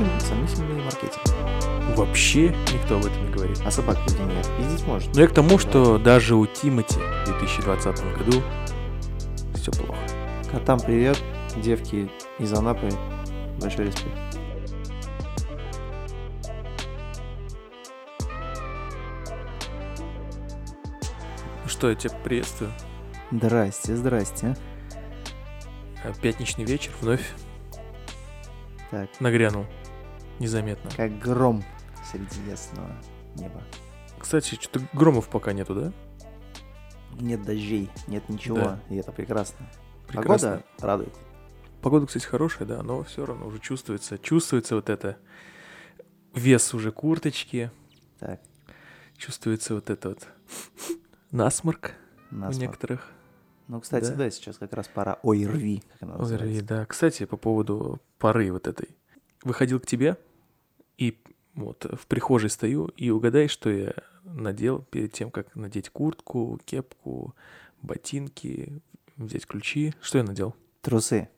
очень сомнительный маркетинг. Вообще никто об этом не говорит. А собак люди не пиздить может. Но я к тому, что даже у Тимати в 2020 году все плохо. Котам привет, девки из Анапы, большой респект. Ну Что, я тебя приветствую. Здрасте, здрасте. А, Пятничный вечер вновь Так, нагрянул. Незаметно. как гром среди ясного неба. Кстати, что-то громов пока нету, да? Нет дождей, нет ничего, Да. и это прекрасно. Прекрасно. Погода радует. Погода, кстати, хорошая, да, но все равно уже чувствуется, чувствуется вот это вес уже курточки, Так, чувствуется вот это вот насморк у насморк. некоторых. Ну, кстати, Да. да. сейчас как раз пора ой рви, как она Ой, называется. да. Кстати, по поводу пары вот этой. Выходил к тебе и вот в прихожей стою и угадай, что я надел перед тем, как надеть куртку, кепку, ботинки, взять ключи. Что я надел? Трусы.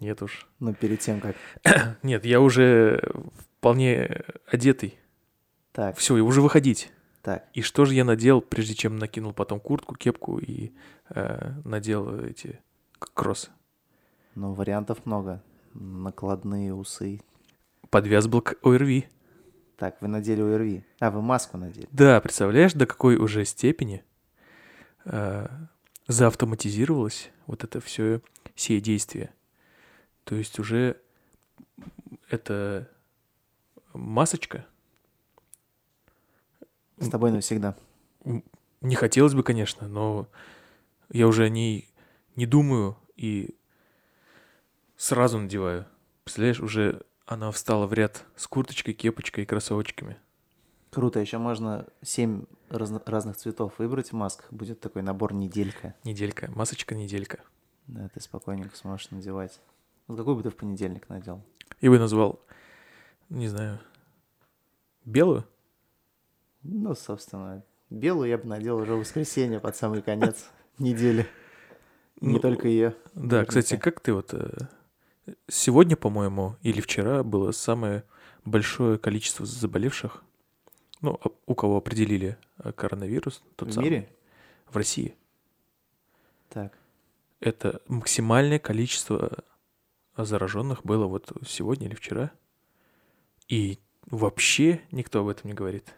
Нет уж. Ну, перед тем, как... Нет, я уже вполне одетый. Так, Все, уже выходить. так. И что же я надел, прежде чем накинул потом куртку, кепку и э, надел эти кроссы? Ну, вариантов много. Накладные усы. Подвяз был к ОРВИ. Так, вы надели ОРВИ. А, вы маску надели. Да, представляешь, до какой уже степени э, заавтоматизировалось вот это все сие действие. То есть уже это масочка. С тобой навсегда. Не хотелось бы, конечно, но я уже о ней не думаю и сразу надеваю. Представляешь, уже она встала в ряд с курточкой, кепочкой и кроссовочками. Круто, еще можно семь разно- разных цветов выбрать в масках. Будет такой набор неделька. Неделька, масочка, неделька. Да, ты спокойненько сможешь надевать. Вот какой бы ты в понедельник надел? Я бы назвал, не знаю, белую. Ну, собственно, белую я бы надел уже в воскресенье под самый конец недели. Не Ну, только ее. Да, кстати, как ты вот... э, Сегодня, по-моему, или вчера было самое большое количество заболевших. Ну, а у кого определили э, коронавирус, тот В самый. мире? В России. Так. Это максимальное количество зараженных было вот сегодня или вчера. И вообще никто об этом не говорит.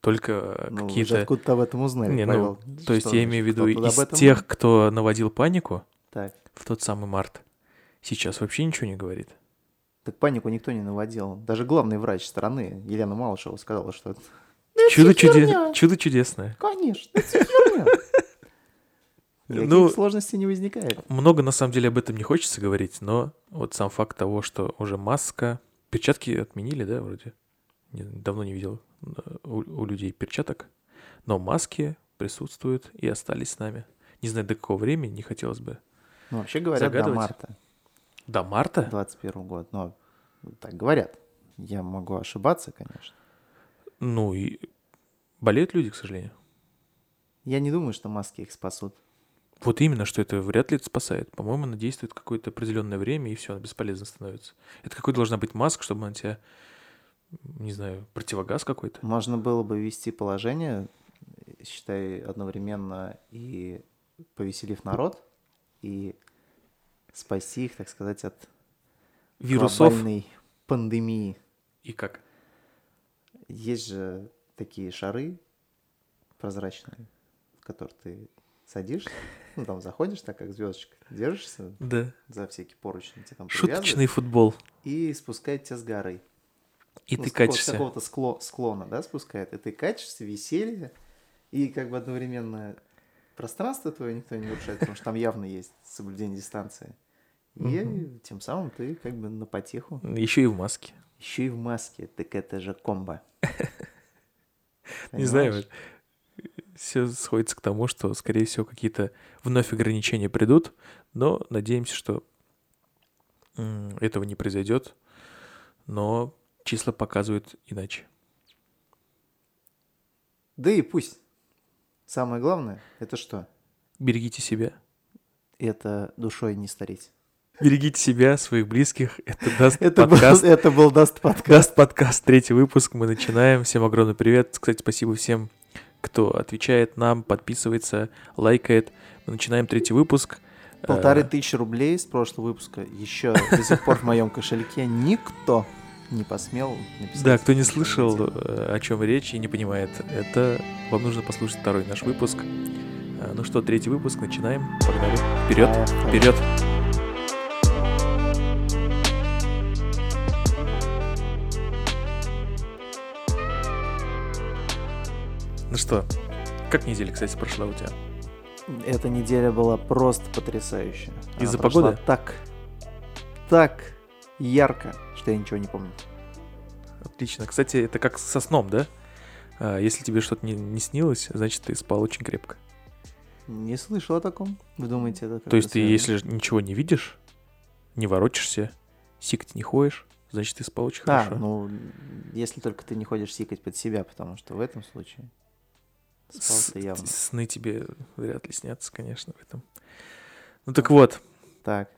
Только э, Ну, какие-то... откуда-то об этом узнали, Не, ну, Павел. То есть я имею в виду из тех, кто наводил панику Так. в тот самый март, сейчас вообще ничего не говорит. Так панику никто не наводил. Даже главный врач страны, Елена Малышева, сказала, что Чудо, всё чуде... херня. Чудо чудесное. Конечно, это всё херня. Никаких Ну, сложностей не возникает. Много на самом деле об этом не хочется говорить, но вот сам факт того, что уже маска, перчатки отменили, да, вроде. Не- давно не видел э, у, у людей перчаток, но маски присутствуют и остались с нами. Не знаю, до какого времени, не хотелось бы. Ну, вообще говорят, до Загадывать? марта До марта? 21 год. Ну, так говорят. Я могу ошибаться, конечно. Ну и болеют люди, к сожалению. Я не думаю, что маски их спасут. Вот именно, что это вряд ли это спасает. По-моему, она действует какое-то определенное время, и все, она бесполезно становится. Это какой должна быть маска, чтобы она тебя, не знаю, противогаз какой-то? Можно было бы ввести положение, считай, одновременно и повеселив народ, и спасти их, так сказать, от Вирусов пандемии. и как? Есть же такие шары прозрачные, в которые ты садишься, ну там заходишь, так как звездочка, держишься Да. за всякие поручни, тебе там Шуточный футбол. и спускает тебя с горы. И Ну, ты с какого- С какого-то скло- склона, да, спускает, и ты катишься, веселье, и как бы одновременно пространство твое никто не нарушает, потому что там явно есть соблюдение дистанции. И тем самым ты как бы на потеху. Еще и в маске. Еще и в маске, так это же комбо. Не знаю, все сходится к тому, что, скорее всего, какие-то вновь ограничения придут, но надеемся, что этого не произойдет, но числа показывают иначе. Да и пусть. Самое главное, это что? Берегите себя. Это душой не стареть. Берегите себя, своих близких. Это Dast Это был, подкаст. это был Dast подкаст. Dast подкаст, третий выпуск. Мы начинаем. Всем огромный привет. Кстати, спасибо всем, кто отвечает нам, подписывается, лайкает. Мы начинаем третий выпуск. Полторы Э, тысячи рублей с прошлого выпуска. Еще до сих пор в моем кошельке никто не посмел написать. Да, кто не слышал, э, о чем речь и не понимает, это вам нужно послушать второй наш выпуск. Э, Ну что, третий выпуск, начинаем. Погнали. Вперед, вперед. Ну что, как неделя, кстати, прошла у тебя? Эта неделя была просто потрясающая. Из-за погоды? Так, так ярко, что я ничего не помню. Отлично. Кстати, это как со сном, да? А, Если тебе что-то не, не снилось, значит, ты спал очень крепко. Не слышал о таком. Вы думаете, это То есть ты, если ничего не видишь, не ворочишься, сикать не ходишь, значит, ты спал очень А, хорошо. ну, если только ты не ходишь сикать под себя, потому что в этом случае спал ты явно. Сны тебе вряд ли снятся, конечно, в этом. Ну так вот, Так,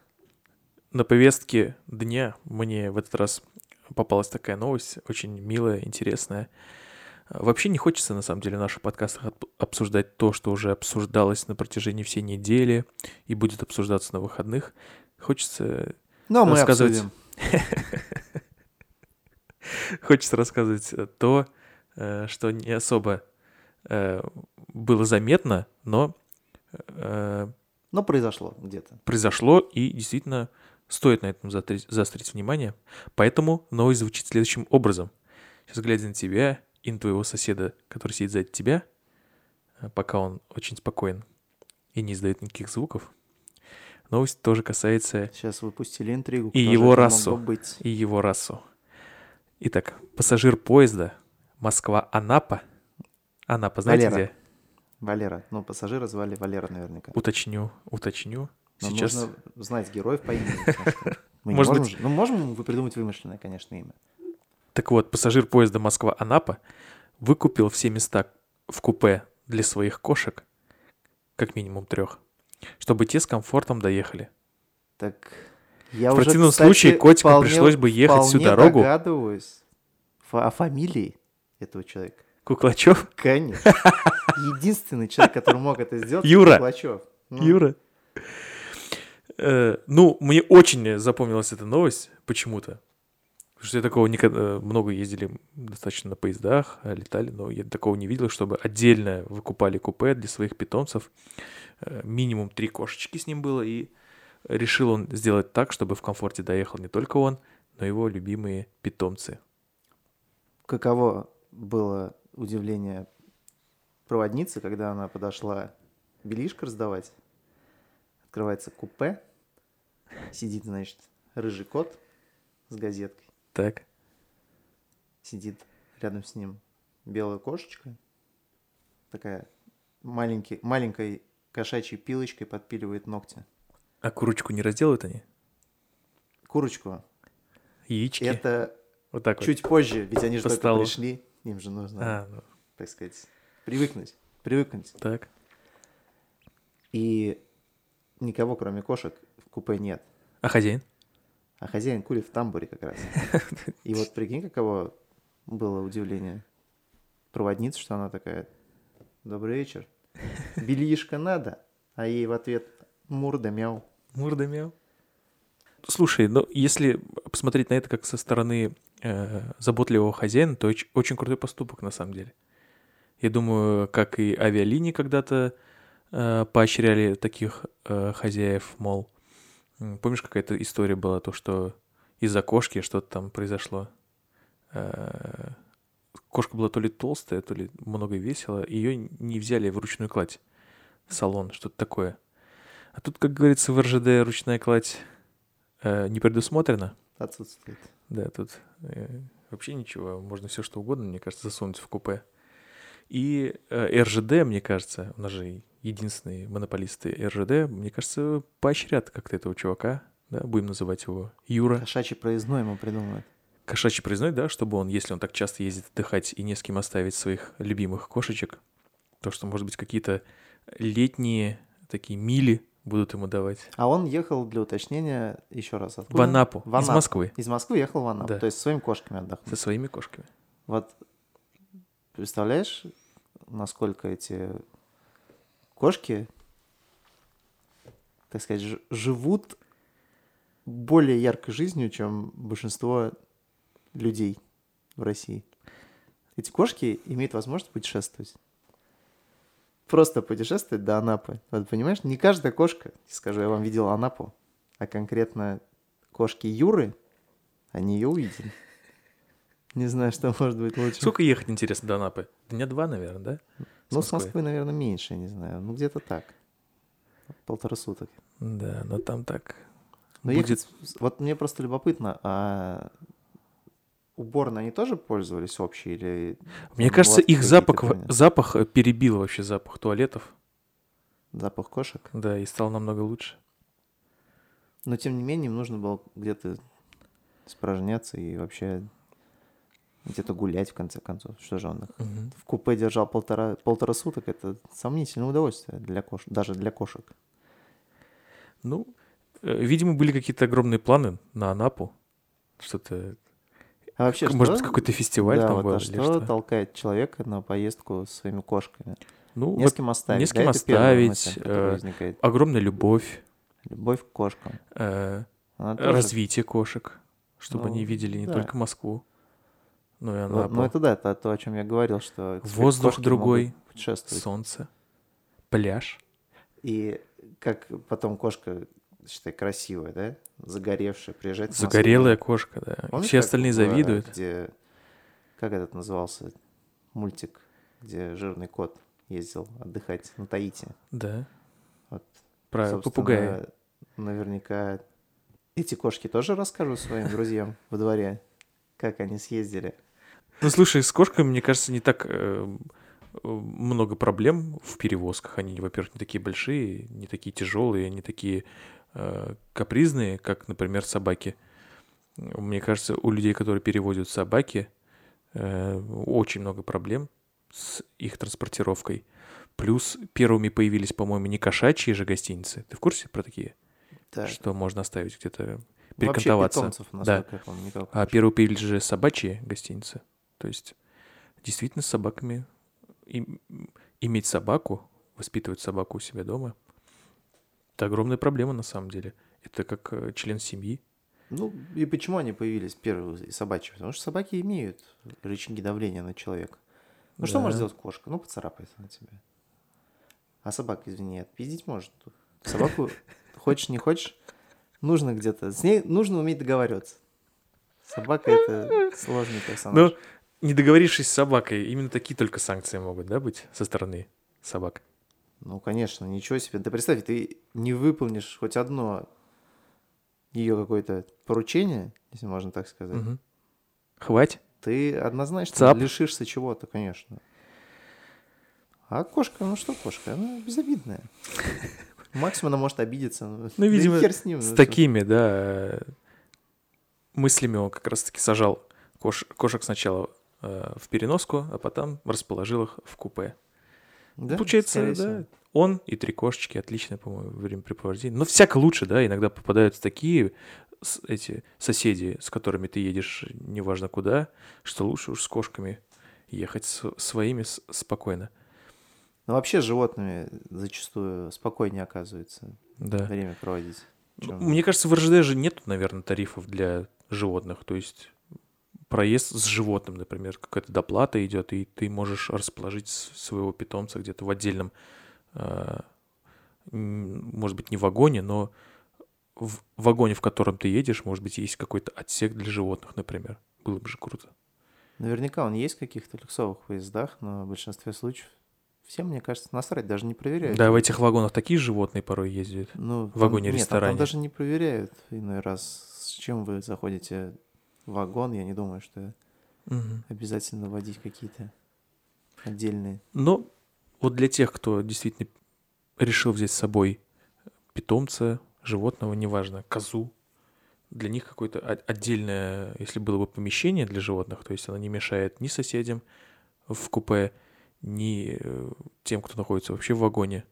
на повестке дня мне в этот раз попалась такая новость, очень милая, интересная. А, Вообще не хочется, на самом деле, в наших подкастах обсуждать то, что уже обсуждалось на протяжении всей недели и будет обсуждаться на выходных. Хочется, но мы Рассказывать. хочется рассказывать то, э, что не особо было заметно, но э, Но произошло где-то. произошло и действительно стоит на этом заострить, заострить внимание. Поэтому новость звучит следующим образом. Сейчас глядя на тебя и на твоего соседа, который сидит сзади тебя, э, пока он очень спокоен и не издает никаких звуков, новость тоже касается Сейчас выпустили интригу. И его расу. бы быть. и его расу. Итак, пассажир поезда Москва-Анапа. Анапа, знаете Валера. где? Валера. Ну, пассажира звали Валера наверняка. Уточню, уточню. Но Сейчас нужно знать героев по имени. Мы Может можем быть- Ну, можем придумать вымышленное, конечно, имя. Так вот, пассажир поезда Москва-Анапа выкупил все места в купе для своих кошек, как минимум трех, чтобы те с комфортом доехали. Так, я В уже, противном кстати, случае котикам вполне- пришлось бы ехать всю дорогу. догадываюсь фа- о фамилии этого человека. Куклачев? Конечно. Единственный человек, который мог это сделать, Юра. Куклачев. Ну, Юра? Э, ну, мне очень запомнилась эта новость почему-то. Потому что я такого никогда... Много ездили достаточно на поездах, а летали, но я такого не видел, чтобы отдельно выкупали купе для своих питомцев. Э, Минимум три кошечки с ним было, и решил он сделать так, чтобы в комфорте доехал не только он, но и его любимые питомцы. Каково было удивление проводницы, когда она подошла белишко раздавать. Открывается купе. Сидит, значит, рыжий кот с газеткой. Так, Сидит рядом с ним белая кошечка. Такая маленький, маленькой кошачьей пилочкой подпиливает ногти. а курочку не разделают они? Курочку. Яички? Это вот так чуть позже, ведь они же По только столу. пришли. Им же нужно. А, ну, так сказать, привыкнуть. Привыкнуть. так. И никого, кроме кошек, в купе нет. А хозяин? А хозяин курит в тамбуре как раз. И вот прикинь, каково было удивление проводницы, что она такая, добрый вечер, бельишко надо, а ей в ответ мурда мяу. Морда мяу. Слушай, ну если посмотреть на это как со стороны э, заботливого хозяина, то оч- очень крутой поступок на самом деле. Я думаю, как и авиалинии когда-то э, поощряли таких э, хозяев, мол, помнишь, какая-то история была, то, что из-за кошки что-то там произошло. Э, Кошка была то ли толстая, то ли много весила, ее не взяли в ручную кладь в салон, что-то такое. А тут, как говорится, в РЖД ручная кладь э, не предусмотрена. Отсутствует. Да, тут э, вообще ничего. Можно все что угодно, мне кажется, засунуть в купе. И э, РЖД, мне кажется, у нас же единственные монополисты РЖД, мне кажется, поощрят как-то этого чувака, да, будем называть его Юра. Кошачий проездной ему придумают. Кошачий признать, да, чтобы он, если он так часто ездит отдыхать и не с кем оставить своих любимых кошечек, то что, может быть, какие-то летние такие мили будут ему давать. А он ехал для уточнения еще раз В откуда? Анапу, В из Анапу. Москвы, Из Москвы ехал в Анапу, Да. то есть со своими кошками отдохнуть. со своими кошками. Вот представляешь, насколько эти кошки, так сказать, ж- живут более яркой жизнью, чем большинство людей в России. Эти кошки имеют возможность путешествовать. Просто путешествовать до Анапы. Вот понимаешь, не каждая кошка, скажу, я вам видел Анапу, а конкретно кошки Юры, они ее увидели. Не знаю, что может быть лучше. Сколько ехать, интересно, до Анапы? Дня два, наверное, да? Ну, с Москвы? Наверное, меньше, не знаю. Ну, где-то так. Полтора суток. Да, но там так. Но Будет- ехать... Вот мне просто любопытно, а уборные они тоже пользовались общей или... Мне кажется, их запах, запах э, перебил вообще запах туалетов. Запах кошек? Да, и стал намного лучше. Но, тем не менее, им нужно было где-то испражняться и вообще где-то гулять, в конце концов. Что же он их Мгм. в купе держал полтора, полтора суток? Это сомнительное удовольствие для кошек, даже для кошек. Ну, э, видимо, были какие-то огромные планы на Анапу. Что-то, А вообще, может что- быть, какой-то фестиваль да, там вот, был а что, что? толкает человека на поездку с своими кошками? Ну, Не вот с кем оставить. не с да, кем первая оставить, мысль, которая э, огромная любовь, Любовь к кошкам. э, тоже- развитие кошек, чтобы Ну, они видели не да. только Москву, но и Анапу. ну, это да, это то, о чем я говорил, что Воздух другой, солнце, пляж. И как потом кошка, считай, красивая, да? Загоревшая, приезжает. Загорелая кошка, да. Помнишь, Все остальные в, завидуют. Где, как этот назывался мультик, где жирный кот ездил отдыхать на Таити? Да. Вот, Про попугая. Наверняка эти кошки тоже расскажут своим друзьям во дворе, как они съездили. Ну, слушай, с кошками, мне кажется, не так э, много проблем в перевозках. Они, во-первых, не такие большие, не такие тяжелые, не такие капризные, как, например, собаки. Мне кажется, у людей, которые перевозят собаки, э, очень много проблем с их транспортировкой. Плюс первыми появились, по-моему, не кошачьи же гостиницы. Ты в курсе про такие? Так. Что можно оставить где-то Вообще перекантоваться. питомцев, Да. я помню, не только А первые появились же собачьи гостиницы. То есть действительно с собаками им- иметь собаку, воспитывать собаку у себя дома, это огромная проблема на самом деле. Это как э, член семьи. Ну, и почему они появились первые собачьи? Потому что собаки имеют рычаги давления на человека. Ну, что Да. может сделать кошка? Ну, поцарапает она тебя. А собака, извини, отпиздить может. Собаку, хочешь, не хочешь, нужно где-то. С ней нужно уметь договариваться. Собака — это сложный персонаж. Но не договорившись с собакой, именно такие только санкции могут, да, быть со стороны собак. Ну, конечно, ничего себе. Да представь, ты не выполнишь хоть одно ее какое-то поручение, если можно так сказать, Мгм. Хвать. ты однозначно Цап. лишишься чего-то, конечно. А кошка, ну что кошка, она безобидная. Максимум она может обидеться. Ну, Ну, видимо, с ним. С ну, такими, да, мыслями он как раз-таки сажал кош- кошек сначала э, в переноску, а потом расположил их в купе. Да, Получается, да, всего. он и три кошечки, отличное, по-моему, времяпрепровождение. Но всяко лучше, да, иногда попадаются такие эти соседи, с которыми ты едешь неважно куда, что лучше уж с кошками ехать с- своими с- спокойно. Но вообще с животными зачастую спокойнее оказывается Да. время проводить. Ну, чем- Мне кажется, в РЖД же нет, наверное, тарифов для животных. То есть проезд с животным, например, какая-то доплата идет, и ты можешь расположить своего питомца где-то в отдельном, а, м, может быть, не вагоне, но в вагоне, в котором ты едешь, может быть, есть какой-то отсек для животных, например. Было бы же круто. Наверняка он есть в каких-то люксовых поездах, но в большинстве случаев всем, мне кажется, насрать, даже не проверяют. Да, в этих вагонах такие животные порой ездят. Ну, в вагоне там, нет, там- ресторане. Там даже не проверяют иной раз, с чем вы заходите в вагон. Я не думаю, что Мгм. обязательно вводить какие-то отдельные. Но вот для тех, кто действительно решил взять с собой питомца, животного, неважно, козу, для них какое-то отдельное, если было бы помещение для животных, то есть оно не мешает ни соседям в купе, ни э, тем, кто находится вообще в вагоне,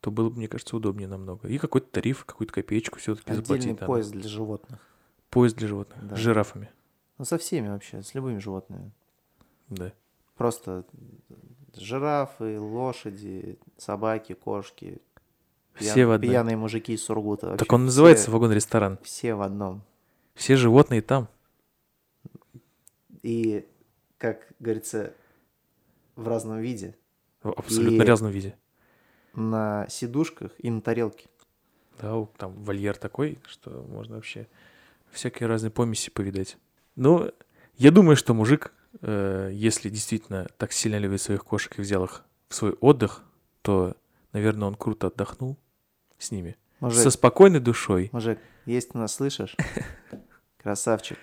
то было бы, мне кажется, удобнее намного. И какой-то тариф, какую-то копеечку все-таки Отдельный заплатить надо. поезд для животных. Поезд для животных. Да. С жирафами. Ну, со всеми вообще, с любыми животными. Да. Просто жирафы, лошади, собаки, кошки, Все пьян- в одной. пьяные мужики из Сургута. Так Вообще он называется все, вагон-ресторан. все в одном. Все животные там. И, как говорится, в разном виде. В абсолютно И- разном виде. На сидушках и на тарелке. Да, там вольер такой, что можно вообще всякие разные помеси повидать. Но я думаю, что мужик, э, если действительно так сильно любит своих кошек и взял их в свой отдых, то, наверное, он круто отдохнул с ними. Мужик, Со спокойной душой. мужик, если ты нас слышишь, красавчик,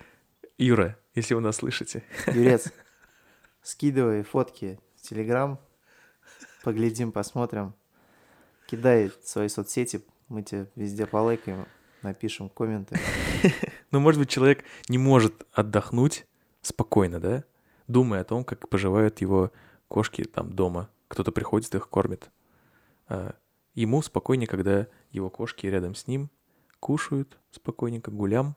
Юра, если вы нас слышите. Юрец, скидывай фотки в Телеграм, поглядим, посмотрим. Кидай свои соцсети, мы тебе везде полайкаем, напишем комменты. Ну, может быть, человек не может отдохнуть спокойно, да? Думая о том, как поживают его кошки там дома. Кто-то приходит, их кормит. А ему спокойнее, когда его кошки рядом с ним кушают спокойненько, гулям,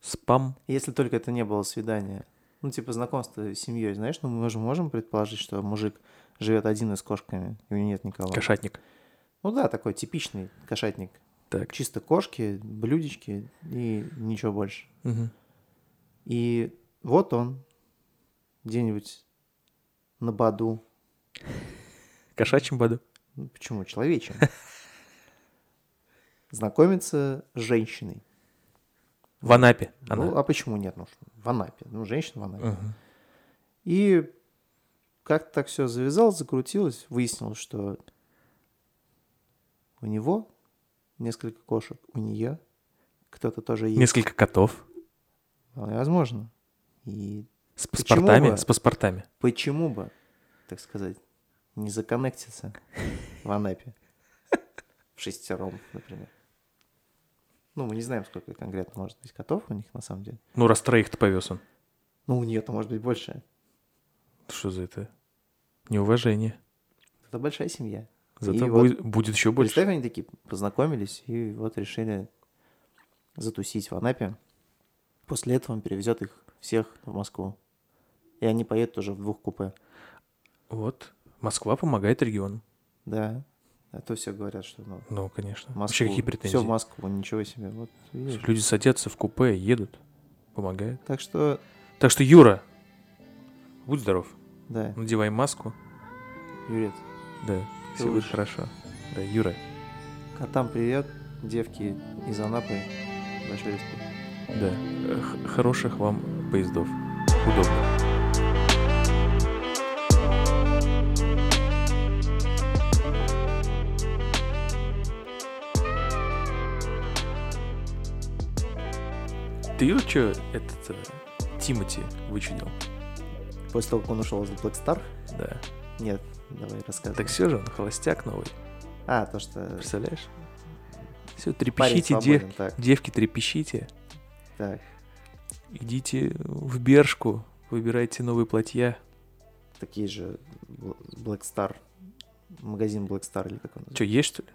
спам. Если только это не было свидание. Ну, типа знакомство с семьей, знаешь, ну мы же можем предположить, что мужик живет один и с кошками, и у него нет никого. Кошатник. Ну да, такой типичный кошатник. Так. Чисто кошки, блюдечки и ничего больше. Мгм. И вот он, где-нибудь на Баду. Кошачьим боду. Ну, почему? Человечем. Знакомится с женщиной. В Анапе. Она. Ну, а почему нет? Ну, в Анапе. Ну, женщина в Анапе. Мгм. И как-то так все завязалось, закрутилось. Выяснилось, что у него несколько кошек, у нее кто-то тоже есть. Несколько котов. Вполне Возможно. И С паспортами. бы? С паспортами. почему бы, так сказать, не законнектиться в Анапе? В шестером, например. Ну, мы не знаем, сколько конкретно может быть котов у них на самом деле. Ну, раз троих-то повез он. Ну, у нее-то может быть больше. Что за это? Неуважение. Это большая семья. Зато И вот будет, будет еще больше. Представь, они такие познакомились и вот решили затусить в Анапе. После этого он перевезет их всех в Москву. И они поедут уже в двух купе. Вот. Москва помогает региону. Да. А то все говорят, что ну, Ну, конечно. Москву, Вообще какие претензии? Все в Москву, ничего себе. Вот, видишь. Люди садятся в купе, едут, помогают. Так что, Так что, Юра, будь здоров. да, Надевай маску. Юрец, Да, все будет хорошо. Да, Юра, котам привет, девки из Анапы, большой респект. да. х- хороших вам поездов. Удобно. Ты вот что этот э, Тимати вычудил? После того, как он ушел из Black Star? Да. Нет, давай рассказывай. Так все же, он холостяк новый. А, то, что Представляешь? Все, трепещите, дев- девки, трепещите. так. Идите в Бершку, выбирайте новые платья. Такие же Black Star, магазин Black Star или как он Что, есть что ли?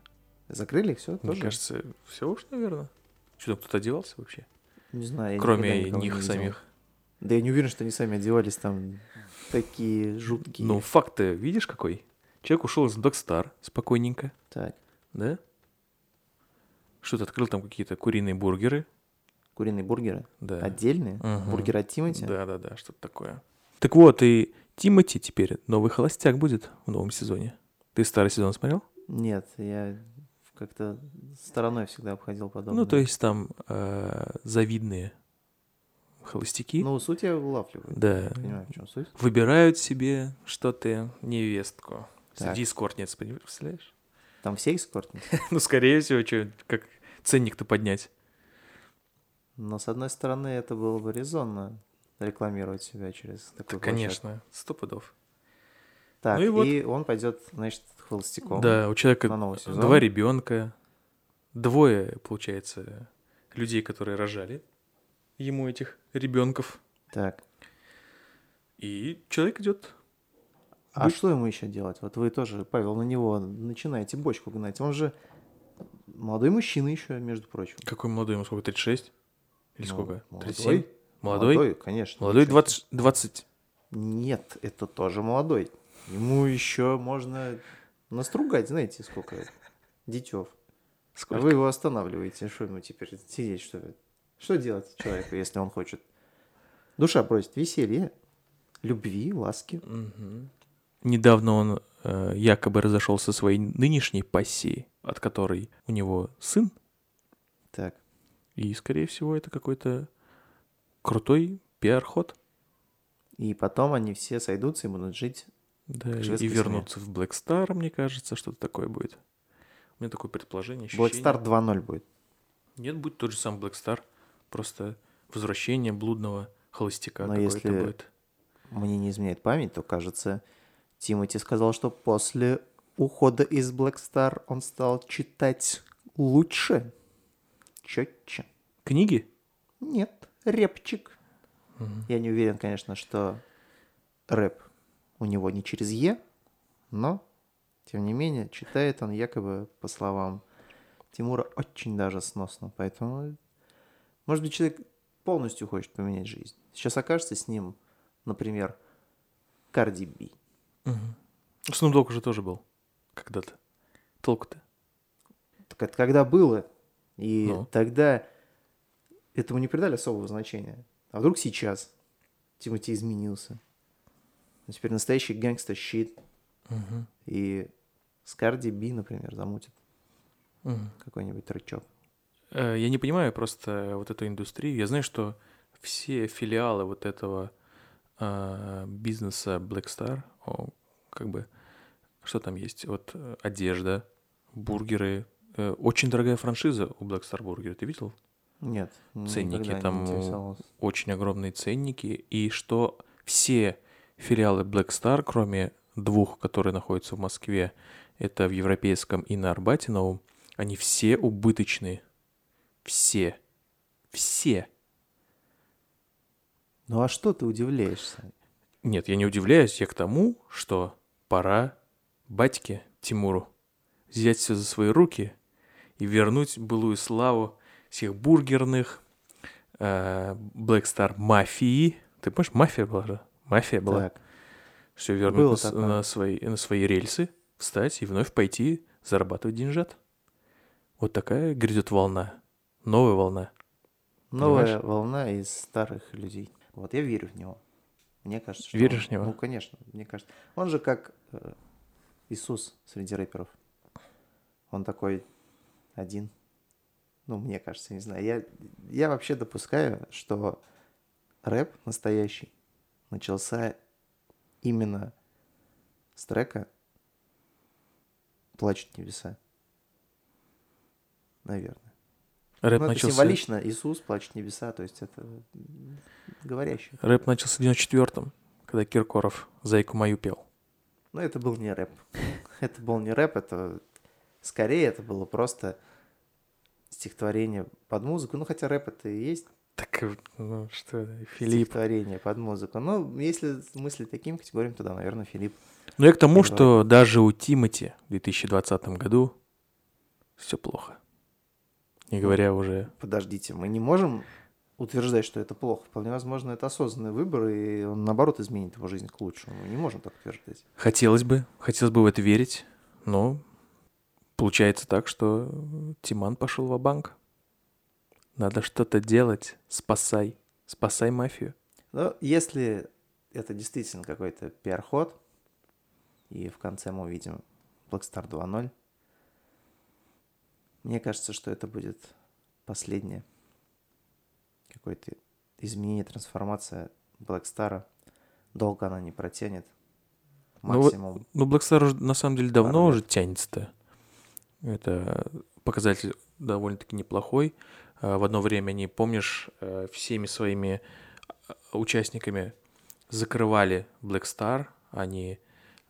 Закрыли все Мне тоже? кажется, все уж, наверное. Что, кто-то одевался вообще? Не знаю, Кроме не них видел. самих. Да я не уверен, что они сами одевались там такие жуткие. Ну, факт-то видишь какой? Человек ушел из Star спокойненько, Так, да? Что-то открыл там какие-то куриные бургеры. куриные бургеры. Да. Отдельные? Мгм. Бургер от Тимати? Да-да-да, что-то такое. Так вот, и Тимати теперь новый холостяк будет в новом сезоне. Ты старый сезон смотрел? Нет, я как-то стороной всегда обходил подобное. Ну, то есть там э, завидные холостяки, Ну, суть я улавливаю. да, Понимаю, в чем суть. выбирают себе что-то невестку. Так. Среди эскортниц, представляешь? Там все эскортницы. Ну, скорее всего, что, как ценник-то поднять. Но, с одной стороны, это было бы резонно рекламировать себя через Да, такой конечно, сто пудов. Так, Ну и вот. и он пойдет, значит, холостяком. Да, у человека на два ребенка, двое, получается, людей, которые рожали ему этих ребенков. Так, И человек идет А что ему еще делать? Вот вы тоже, Павел, на него начинаете бочку гнать. Он же молодой мужчина еще, между прочим. Какой молодой? Ему сколько, 36? Или Ну, сколько? молодой. 37? Молодой? Молодой, конечно. Молодой Еще- 20, 20. Нет, это тоже молодой. Ему еще можно настругать, знаете, сколько детев. А Сколько? вы его останавливаете. Что ему теперь сидеть, что ли? Что делать человеку, если он хочет? Душа просит веселья, любви, ласки. Недавно он э, якобы разошелся со своей нынешней пассией, от которой у него сын, Так, и, скорее всего, это какой-то крутой пиар-ход. и потом они все сойдутся и будут жить. Да, и шведская вернуться в Black Star, мне кажется, что-то такое будет. У меня такое предположение, Black ощущение. Star 2.0 будет. Нет, будет тот же самый Black Star, просто возвращение блудного холостяка Но если- будет. Мне не изменяет память, то, кажется, Тимати сказал, что после ухода из Black Star он стал читать лучше, четче. Книги? Нет, рэпчик. Мгм. Я не уверен, конечно, что рэп у него не через Е, но, тем не менее, читает он якобы, по словам Тимура, очень даже сносно. Поэтому, может быть, человек полностью хочет поменять жизнь. Сейчас окажется с ним, например, Карди Би. Snoop Dogg уже тоже был когда-то. Толку-то? Так это когда было, и Ну. тогда этому не придали особого значения. А вдруг сейчас Тимати изменился? Ну, теперь настоящий гэнгста щит. Мгм. И с Карди Би, например, замутит Мгм. какой-нибудь трючок. Э, Я не понимаю просто вот эту индустрию. Я знаю, что все филиалы вот этого а, бизнеса Black Star, как бы, что там есть? Вот э, одежда, бургеры. Э, Очень дорогая франшиза у Black Star бургера. Ты видел? Нет, Ценники там. Очень огромные ценники. И что все филиалы Black Star, кроме двух, которые находятся в Москве, это в Европейском и на Арбате Новом, они все убыточные. Все. Все. Ну а что ты удивляешься? Нет, я не удивляюсь, я к тому, что пора батьке Тимуру взять все за свои руки и вернуть былую славу всех бургерных, э, Black Star мафии. Ты помнишь, мафия была же? Мафия была. Так, Все вернуть на, на свои, на свои рельсы, встать и вновь пойти зарабатывать деньжат. Вот такая грядет волна. Новая волна. новая Понимаешь? волна из старых людей. Вот я верю в него. Мне кажется, что... Веришь он- в него? Ну, конечно, мне кажется. Он же как э, Иисус среди рэперов. Он такой один. Ну, мне кажется, не знаю. Я, я вообще допускаю, что рэп настоящий начался именно с трека «Плачут небеса». Наверное. Рэп, ну, это начался, символично. Иисус, плачут небеса, то есть это говорящий. рэп начался в 94-м, когда Киркоров «Зайку мою» пел. Но это был не рэп. Это был не рэп, это скорее это было просто стихотворение под музыку. Ну, хотя рэп это и есть Так, ну что, Филипп. стихотворение под музыку. Ну, если мыслить таким категориям, то да, наверное, Филипп. Ну, я к тому, что даже у Тимати в 2020 году все плохо. Не говоря уже... Подождите, мы не можем утверждать, что это плохо. Вполне возможно, это осознанный выбор, и он, наоборот, изменит его жизнь к лучшему. Мы не можем так утверждать. Хотелось бы, хотелось бы в это верить, но получается так, что Тиман пошел в банк Надо что-то делать. Спасай. Спасай мафию. Но если это действительно какой-то пиар-ход, и в конце мы увидим Blackstar 2.0, мне кажется, что это будет последнее какое-то изменение, трансформация Blackstar. Долго она не протянет. Ну Максимум. Ну, Blackstar уже, на самом деле давно уже тянется-то. Это показатель довольно-таки неплохой. А, В одно время они, помнишь, э, всеми своими а, участниками закрывали Black Star. Они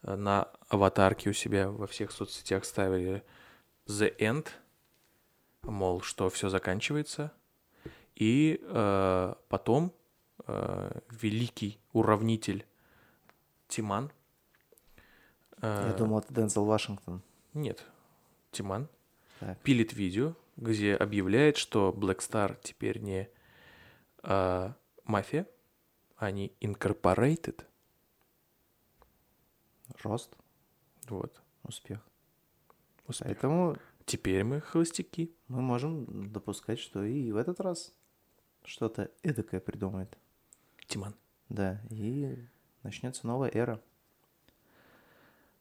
э, на аватарке у себя во всех соцсетях ставили The End, мол, что все заканчивается. И э, потом э, великий уравнитель Тиман Я А, думал, это Дензел Вашингтон. Нет, Тиман Так. пилит видео, где объявляет, что Black Star теперь не а, мафия, они incorporated. Рост, Вот. успех. Успех. Поэтому Теперь мы холостяки. Мы можем допускать, что и в этот раз что-то эдакое придумает. Тиман. Да, и начнется новая эра.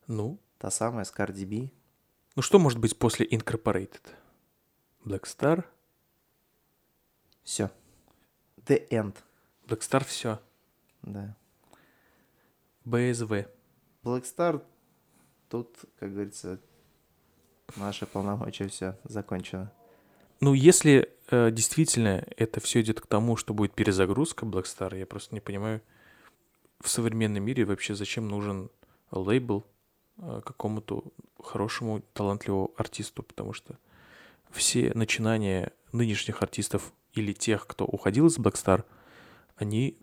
Ну, Та самая с Cardi B. ну что может быть после incorporated? Black Star? Все. The end. Black Star все. Да. BSV. Black Star, тут, как говорится, наши полномочия все закончено. Ну, если э, действительно это все идет к тому, что будет перезагрузка Black Star, я просто не понимаю, в современном мире вообще зачем нужен лейбл э, какому-то хорошему, талантливому артисту, потому что все начинания нынешних артистов или тех, кто уходил из Black Star, они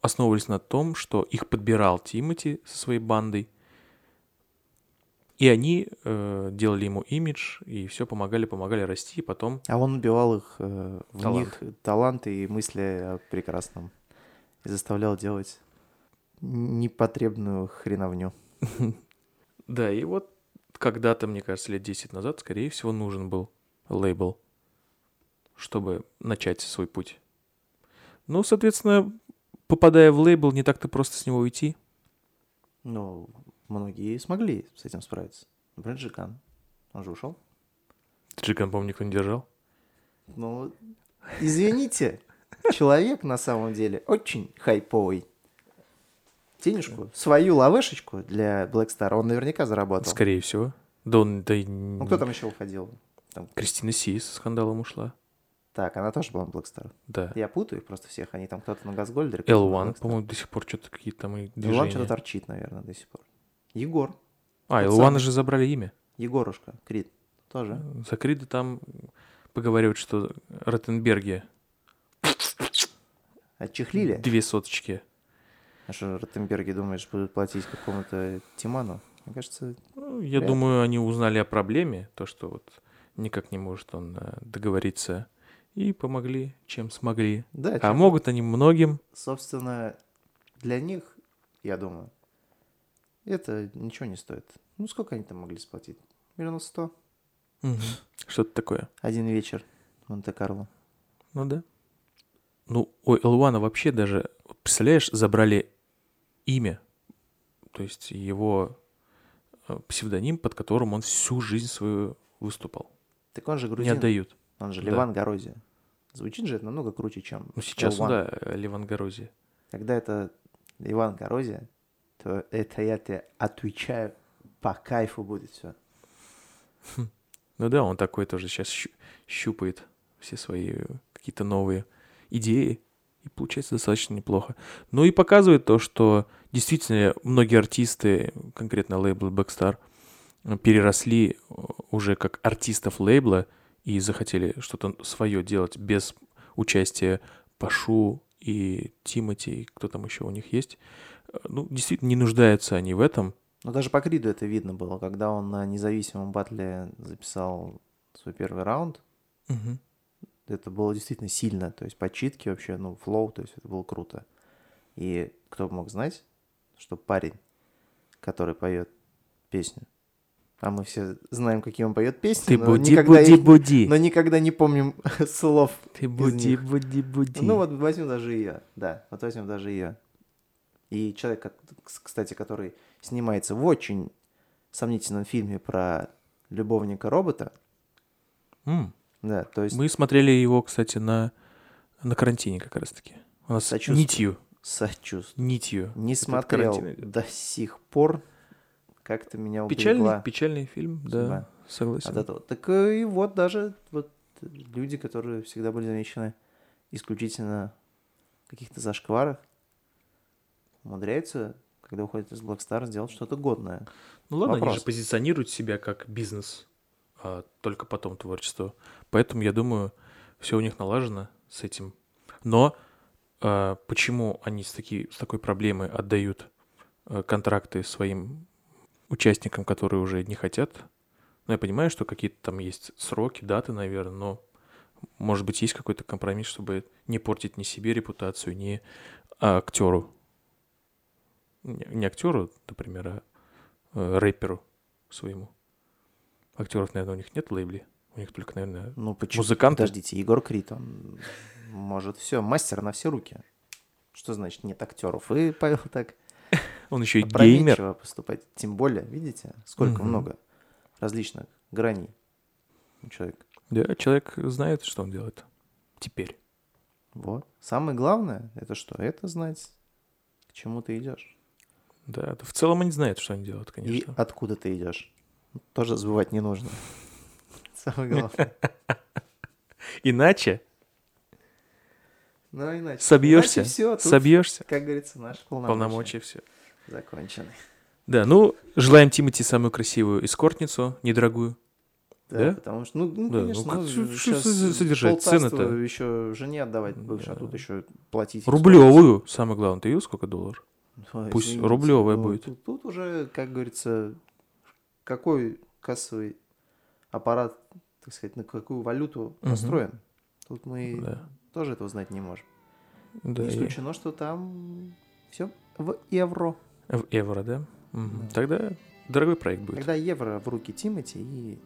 основывались на том, что их подбирал Тимати со своей бандой, и они э, делали ему имидж, и все помогали, помогали расти, и потом А он убивал их, э, в Талант. них таланты и мысли о прекрасном. И заставлял делать непотребную хреновню. Да, и вот когда-то, мне кажется, лет 10 назад, скорее всего, нужен был лейбл, чтобы начать свой путь. Ну, соответственно, попадая в лейбл, не так-то просто с него уйти. Ну, многие смогли с этим справиться. Например, Джиган. Он же ушел. Джиган, по-моему, никто не держал. Ну, извините, человек на самом деле очень хайповый. Денежку, свою лавешечку для Black Star он наверняка заработал. Скорее всего. Да он, да и... Ну, кто там еще уходил? Кристина Си со скандалом ушла. Так, она тоже была в Black Star. Да. Я путаю их просто всех. Они там кто-то на Газгольдере. кто-то на L1, Black Star. по-моему, до сих пор что-то какие-то там и L1 движения. что-то торчит, наверное, до сих пор. Егор. А, L1 самый. же забрали имя. Егорушка. Крид. Тоже. За Крида там поговаривают, что Ротенберги Отчехлили? две соточки. А что, Ротенберги, думаешь, будут платить какому-то Тиману? Мне кажется, Ну, я Вряд думаю, они узнали о проблеме, то, что вот никак не может он э, договориться, и помогли, чем смогли. да, А чем- могут они многим. собственно, для них, я думаю, это ничего не стоит. Ну, сколько они там могли сплатить? Миллионов сто? Что-то такое. Один вечер в Монте-Карло. Ну да. Ну, у Элвана вообще даже, представляешь, забрали имя, то есть его э, псевдоним, под которым он всю жизнь свою выступал. Так он же Не грузин, отдают. он же Да. Ливан Горозия. Звучит же это намного круче, чем Ну, сейчас, L1. да, Ливан Горозия. Когда это Ливан Горозия, то это я тебе отвечаю, по кайфу будет все. Ну да, он такой тоже сейчас щупает все свои какие-то новые идеи, и получается достаточно неплохо. Ну и показывает то, что действительно многие артисты, конкретно лейбл Backstar, переросли э, уже как артистов лейбла и захотели что-то свое делать без участия Пашу и Тимати, кто там еще у них есть. Ну, действительно, не нуждаются они в этом. Но даже по Криду это видно было, когда он на независимом батле записал свой первый раунд. Это было действительно сильно, то есть подчитки вообще, ну, флоу, то есть это было круто. И кто мог знать, что парень, который поет песню, а мы все знаем, какие он поет песни, Ты но, буди, никогда буди, их- буди. но никогда не помним слов. Ты буди, буди, буди. Ну вот возьмем даже ее, да, вот возьмем даже ее. И человек, кстати, который снимается в очень сомнительном фильме про любовника робота, М. да, то есть Мы смотрели его, кстати, на, на карантине как раз-таки. У нас Сочувствую. нитью. сочувствую. Нитью. Не Этот смотрел карантин до сих пор, как-то меня Печальный, уберегла печальный фильм, да, судьба согласен. от этого. Так э, и вот даже вот люди, которые всегда были замечены исключительно в каких-то зашкварах, умудряются, когда уходят из Blackstar, сделать что-то годное. Ну ладно, они Вопрос. же позиционируют себя как бизнес, а только потом творчество. Поэтому, я думаю, все у них налажено с этим. Но а, почему они с, таки, с такой проблемой отдают а, контракты своим участникам, которые уже не хотят. Ну, я понимаю, что какие-то там есть сроки, даты, наверное, но, может быть, есть какой-то компромисс, чтобы не портить ни себе репутацию, ни актеру. Не, актеру, например, а э, рэперу своему. Актеров, наверное, у них нет в лейбле. У них только, наверное, Ну, почему? музыканты. Подождите, Егор Крид, он может все, мастер на все руки. Что значит нет актеров? И Павел так Он еще и геймер. поступать. Тем более, видите, сколько Мгм. много различных граней у человека. Да, человек знает, что он делает. Теперь. Вот. Самое главное, это что? Это знать, к чему ты идешь. Да, в целом они знают, что они делают, И конечно. откуда ты идешь. Тоже забывать не нужно. Самое главное. Иначе Ну, иначе. собьешься. все, Собьешься. как говорится, наши полномочия, Полномочия все. закончены. Да, ну, желаем Тимати самую красивую эскортницу, недорогую. Да, Да? потому что, ну, ну, Да, ну, конечно, ну, сейчас содержать? Цены-то? еще жене отдавать будешь, а Да. тут еще платить. Рублевую, самое главное. Ты видел, сколько долларов? Ой, Пусть извините, рублевая ну, будет. Тут, тут уже, как говорится, какой кассовый аппарат, так сказать, на какую валюту Мгм. настроен. Тут мы Да. тоже этого знать не можем. Да, не и- исключено, что там все в евро. В евро, да? Мгм. Да. Тогда дорогой проект будет. Когда евро в руки Тимати и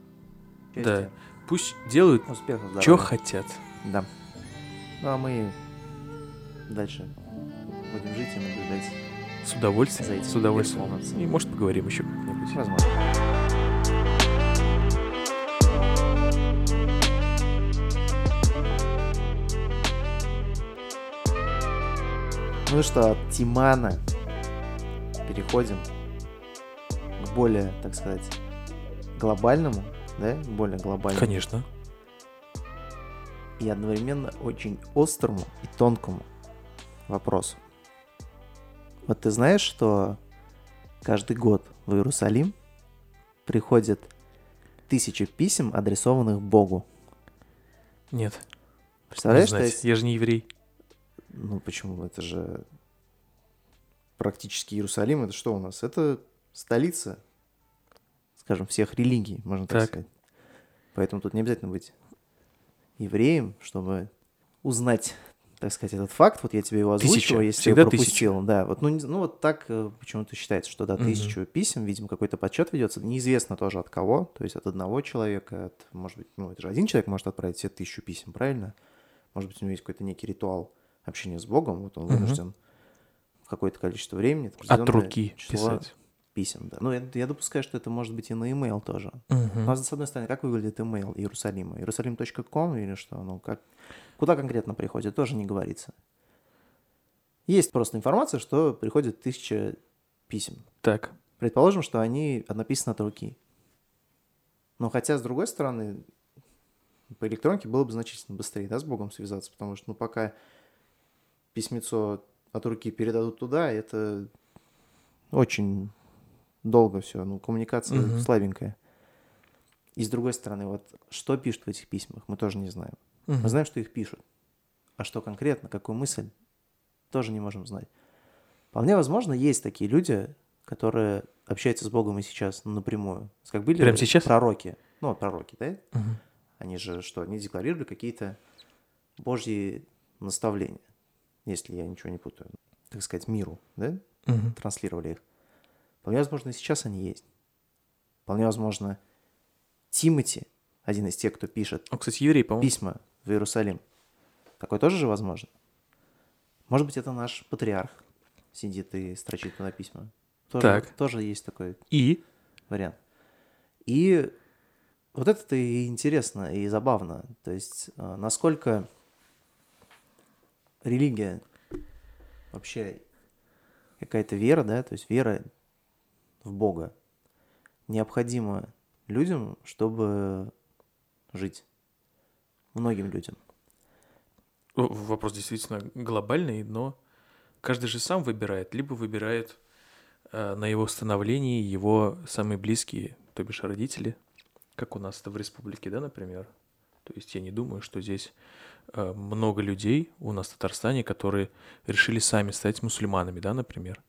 Да. счастья, Пусть делают, успехов, здоровья. что хотят. Да. Ну а мы дальше будем жить и наблюдать. С удовольствием. За этим С удовольствием. И может поговорим еще как-нибудь. Возможно. Ну что, от Тимана переходим к более, так сказать, глобальному, да, более глобальному Конечно. и одновременно очень острому и тонкому вопросу. Вот ты знаешь, что каждый год в Иерусалим приходят тысячи писем, адресованных Богу. Нет. Представляешь, не то знать. есть, Я же не еврей. ну почему, это же практически Иерусалим, это что у нас? Это столица, скажем, всех религий, можно так, Так. сказать. Поэтому тут не обязательно быть евреем, чтобы узнать, так сказать, этот факт. Вот я тебе его Тысяча. озвучиваю, если Всегда я пропустил. тысяча. Да, вот, ну, ну вот так э, почему-то считается, что да, тысячу писем, видимо, какой-то подсчет ведется. Неизвестно тоже от кого, то есть от одного человека, от, может быть, ну это же один человек может отправить все тысячу писем, правильно? Может быть, у него есть какой-то некий ритуал общения с Богом, вот он Мгм. вынужден в какое-то количество времени, От руки число писать. Писем. Да. Ну, я, я допускаю, что это может быть и на email тоже. Ну, а с одной стороны, как выглядит email Иерусалима? Иерусалим.ком или что? Ну, как... Куда конкретно приходит, тоже не говорится. Есть просто информация, что приходит тысяча писем. Так. Предположим, что они написаны от руки. Но хотя, с другой стороны, по электронке было бы значительно быстрее, да, с Богом связаться, потому что, ну, пока письмецо от руки передадут туда, это очень долго все, ну, коммуникация Мгм. слабенькая. И с другой стороны, вот что пишут в этих письмах, мы тоже не знаем. Мгм. Мы знаем, что их пишут. А что конкретно, какую мысль, тоже не можем знать. Вполне возможно, есть такие люди, которые общаются с Богом и сейчас ну, напрямую. Как были Прямо сейчас? пророки. Ну, пророки, да? Мгм. Они же что, они декларировали какие-то божьи наставления, если я ничего не путаю. Так сказать, миру, да? Мгм. Транслировали их. Вполне возможно, и сейчас они есть. Вполне возможно, Тимати, один из тех, кто пишет Он, кстати, еврей, по-моему. письма в Иерусалим. Такое тоже же возможно. Может быть, это наш патриарх сидит и строчит туда письма. Тоже, Так. тоже есть такой И? вариант. И вот это-то и интересно, и забавно. То есть, э, насколько религия вообще какая-то вера, да, то есть вера в Бога необходима людям, чтобы жить. Многим людям. Вопрос действительно глобальный, но каждый же сам выбирает, либо выбирает э, на его становлении его самые близкие, то бишь родители, как у нас это в республике, да, например. То есть я не думаю, что здесь э, много людей у нас в Татарстане, которые решили сами стать мусульманами, да, например.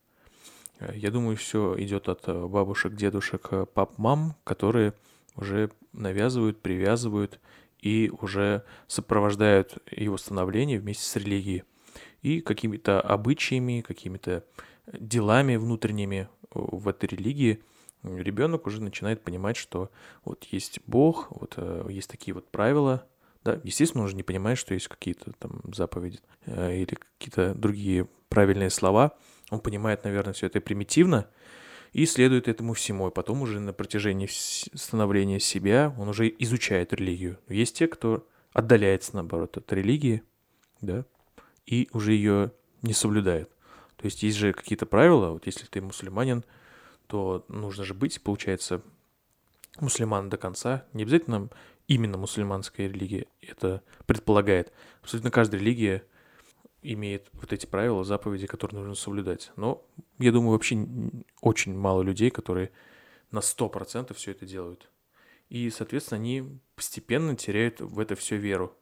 Э, Я думаю, все идет от э, бабушек, дедушек, э, пап, мам, которые уже навязывают, привязывают и уже сопровождают его становление вместе с религией и какими-то обычаями, какими-то делами внутренними в этой религии ребенок уже начинает понимать, что вот есть Бог, вот есть такие вот правила, да, естественно, он уже не понимает, что есть какие-то там заповеди или какие-то другие правильные слова. Он понимает, наверное, все это примитивно и следует этому всему. И потом уже на протяжении становления себя он уже изучает религию. Есть те, кто отдаляется, наоборот, от религии, да, и уже ее не соблюдает. То есть есть же какие-то правила, вот если ты мусульманин, то нужно же быть, получается, мусульман до конца. Не обязательно именно мусульманская религия это предполагает. Абсолютно каждая религия имеет вот эти правила, заповеди, которые нужно соблюдать. Но я думаю, вообще очень мало людей, которые на 100% все это делают. И, соответственно, они постепенно теряют в это все веру.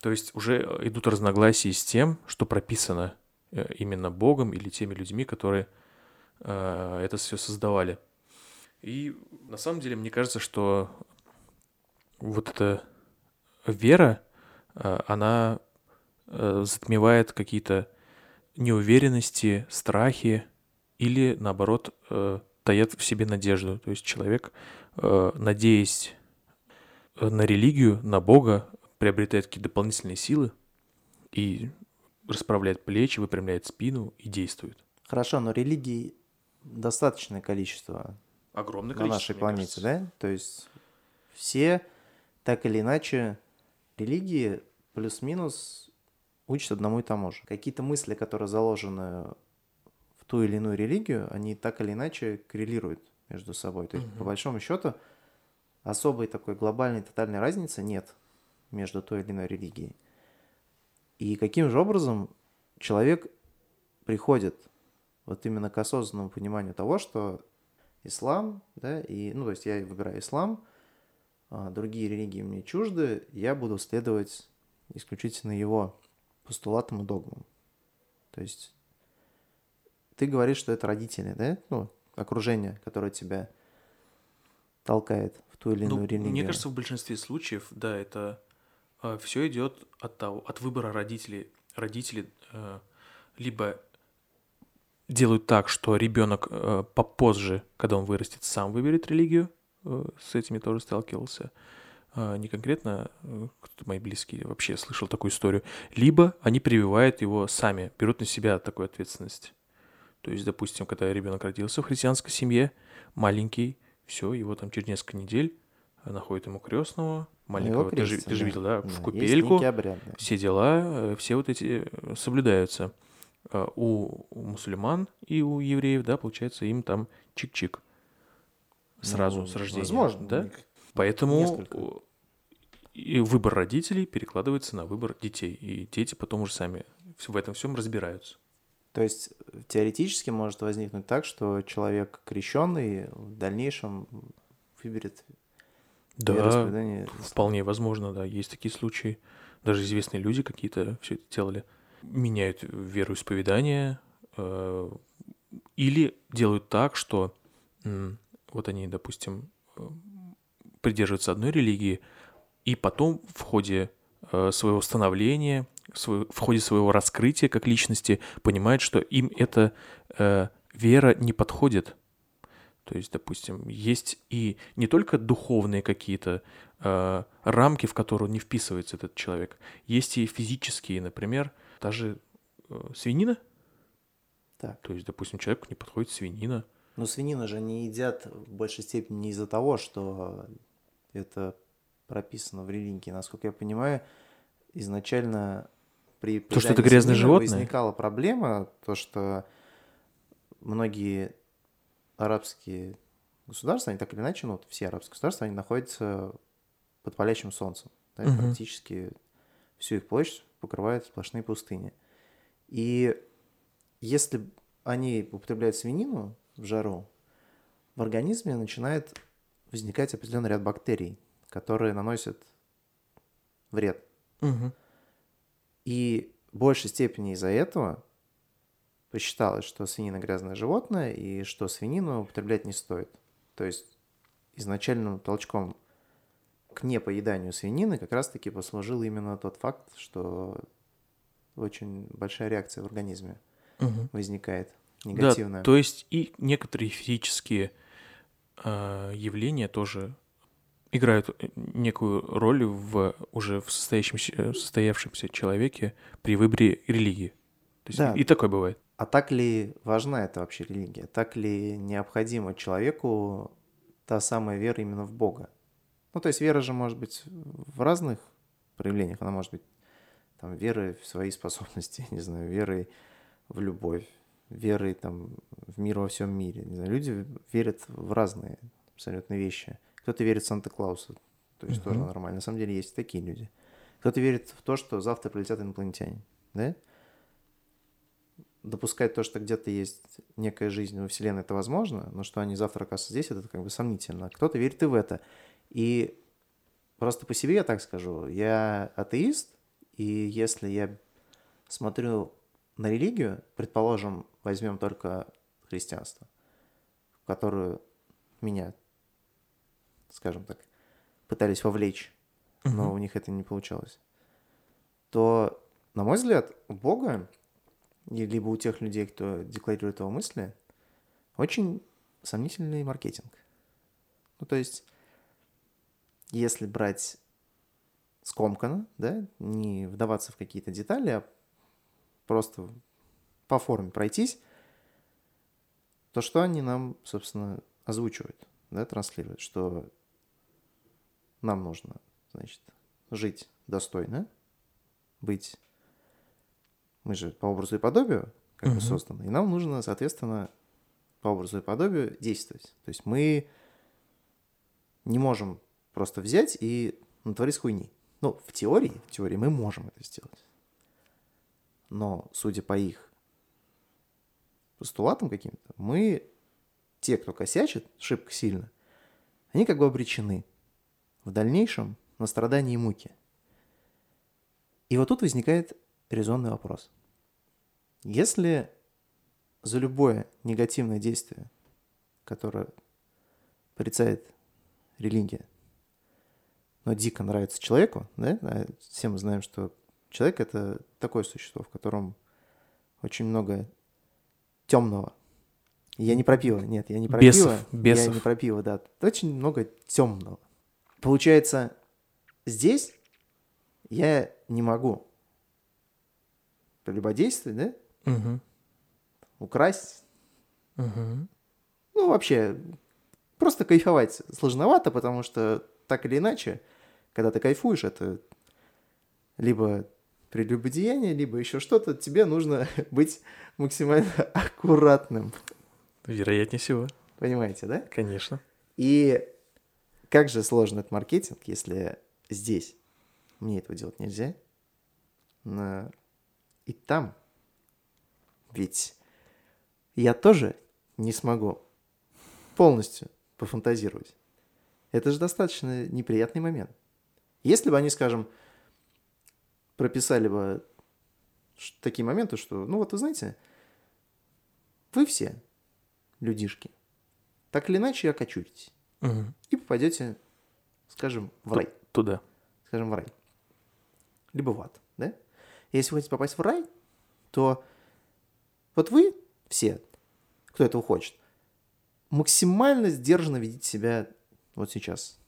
То есть уже идут разногласия с тем, что прописано э, именно Богом или теми людьми, которые э, это все создавали. И на самом деле мне кажется, что вот эта вера, э, она э, затмевает какие-то неуверенности, страхи или, наоборот, э, таят в себе надежду. То есть человек, э, надеясь э, на религию, на Бога, приобретает какие-то дополнительные силы и расправляет плечи, выпрямляет спину и действует. Хорошо, но религий достаточное количество Огромное на нашей планете, да? То есть все так или иначе религии плюс-минус учат одному и тому же. Какие-то мысли, которые заложены в ту или иную религию, они так или иначе коррелируют между собой. То есть, по большому счету, особой такой глобальной тотальной разницы нет между той или иной религией. И каким же образом человек приходит вот именно к осознанному пониманию того, что ислам, да, и, ну, то есть я выбираю ислам, а другие религии мне чужды, я буду следовать исключительно его постулатам и догмам. То есть ты говоришь, что это родители, да, ну, окружение, которое тебя толкает в ту или иную Ну, религию. мне кажется, в большинстве случаев, да, это все идет от того, от выбора родителей. Родители э, либо делают так, что ребенок э, попозже, когда он вырастет, сам выберет религию. э, с этими тоже сталкивался. А, не конкретно кто-то мои близкие вообще слышал такую историю. Либо они прививают его сами, берут на себя такую ответственность. То есть, допустим, когда ребенок родился в христианской семье, маленький, все, его там через несколько недель э, находят ему крестного, маленького. Ты же, ты же видел, да, Да, в купельку, все дела, э, все вот эти э, соблюдаются. Э, У, у мусульман и у евреев, да, получается, им там чик-чик. Сразу, Ну, с рождения. Возможно. Да? Поэтому Несколько. э, и выбор родителей перекладывается на выбор детей. И дети потом уже сами в этом всем разбираются. То есть э, теоретически может возникнуть так, что человек крещенный в дальнейшем выберет Да, вероисповедание. вполне возможно, да, есть такие случаи. Даже известные люди какие-то все это делали. Меняют вероисповедание э, или делают так, что вот они, допустим, придерживаются одной религии, и потом в ходе э, своего становления, в ходе своего раскрытия как личности понимают, что им эта э, вера не подходит. То есть, допустим, есть и не только духовные какие-то э, рамки, в которые не вписывается этот человек, есть и физические, например, даже э, свинина. Так. То есть, допустим, человеку не подходит свинина. Но свинину же не едят в большей степени не из-за того, что это прописано в религии. Насколько я понимаю, изначально при То, что это грязное животное? возникала проблема, то, что многие арабские государства, они так или иначе, ну, вот все арабские государства, они находятся под палящим солнцем. да, Мгм. практически всю их площадь покрывают сплошные пустыни. И если они употребляют свинину в жару, в организме начинает возникать определенный ряд бактерий, которые наносят вред. И в большей степени из-за этого посчиталось, что свинина грязное животное и что свинину употреблять не стоит. То есть изначальным толчком к непоеданию свинины как раз-таки послужил именно тот факт, что очень большая реакция в организме Мгм. возникает, негативная. Да, то есть и некоторые физические явления тоже играют э, некую роль в уже в состоящемся, э, состоявшемся человеке при выборе религии. То есть Да. и такое бывает. А так ли важна эта вообще религия? Так ли необходима человеку та самая вера именно в Бога? Ну, то есть вера же может быть в разных проявлениях. Она может быть там верой в свои способности, не знаю, верой в любовь, верой там в мир во всем мире. Не знаю, люди верят в разные абсолютно вещи. Кто-то верит в Санта-Клауса, то есть тоже Мгм. нормально. На самом деле есть такие люди. Кто-то верит в то, что завтра прилетят инопланетяне, да? допускать то, что где-то есть некая жизнь во Вселенной, это возможно, но что они завтра окажутся здесь, это как бы сомнительно. Кто-то верит и в это. И просто по себе я так скажу, я атеист, и если я смотрю на религию, предположим, возьмем только христианство, в которую меня, скажем так, пытались вовлечь, но у них это не получалось, то, на мой взгляд, у Бога, либо у тех людей, кто декларирует его мысли, очень сомнительный маркетинг. Ну, то есть, если брать скомканно, да, не вдаваться в какие-то детали, а просто по форме пройтись, то что они нам, собственно, озвучивают, да, транслируют, что нам нужно, значит, жить достойно, быть... Мы же по образу и подобию как бы Мгм. созданы, и нам нужно, соответственно, по образу и подобию действовать. То есть мы не можем просто взять и натворить хуйни. Ну, в теории, в теории мы можем это сделать. Но, судя по их постулатам каким-то, мы, те, кто косячит шибко сильно, они как бы обречены в дальнейшем на страдания и муки. И вот тут возникает резонный вопрос. Если за любое негативное действие, которое порицает религия, но дико нравится человеку, да, а все мы знаем, что человек это такое существо, в котором очень много темного. Я не про пиво, нет, я не про Бесов, пиво. Я бесов. не про пиво, да. Очень много темного. Получается, здесь я не могу прелюбодействовать, да, Мгм. украсть, Мгм. ну, вообще, просто кайфовать сложновато, потому что так или иначе, когда ты кайфуешь, это либо прелюбодеяние, либо еще что-то, тебе нужно быть максимально аккуратным. Вероятнее всего. Понимаете, да? Конечно. И как же сложен этот маркетинг, если здесь мне этого делать нельзя, но и там ведь я тоже не смогу полностью пофантазировать. Это же достаточно неприятный момент. Если бы они, скажем, прописали бы такие моменты, что, ну вот вы знаете, вы все людишки, так или иначе окочуритесь Мгм. и попадете, скажем, в рай. Туда. Скажем, в рай. Либо в ад, да? Если вы хотите попасть в рай, то вот вы все, кто этого хочет, максимально сдержанно ведите себя вот сейчас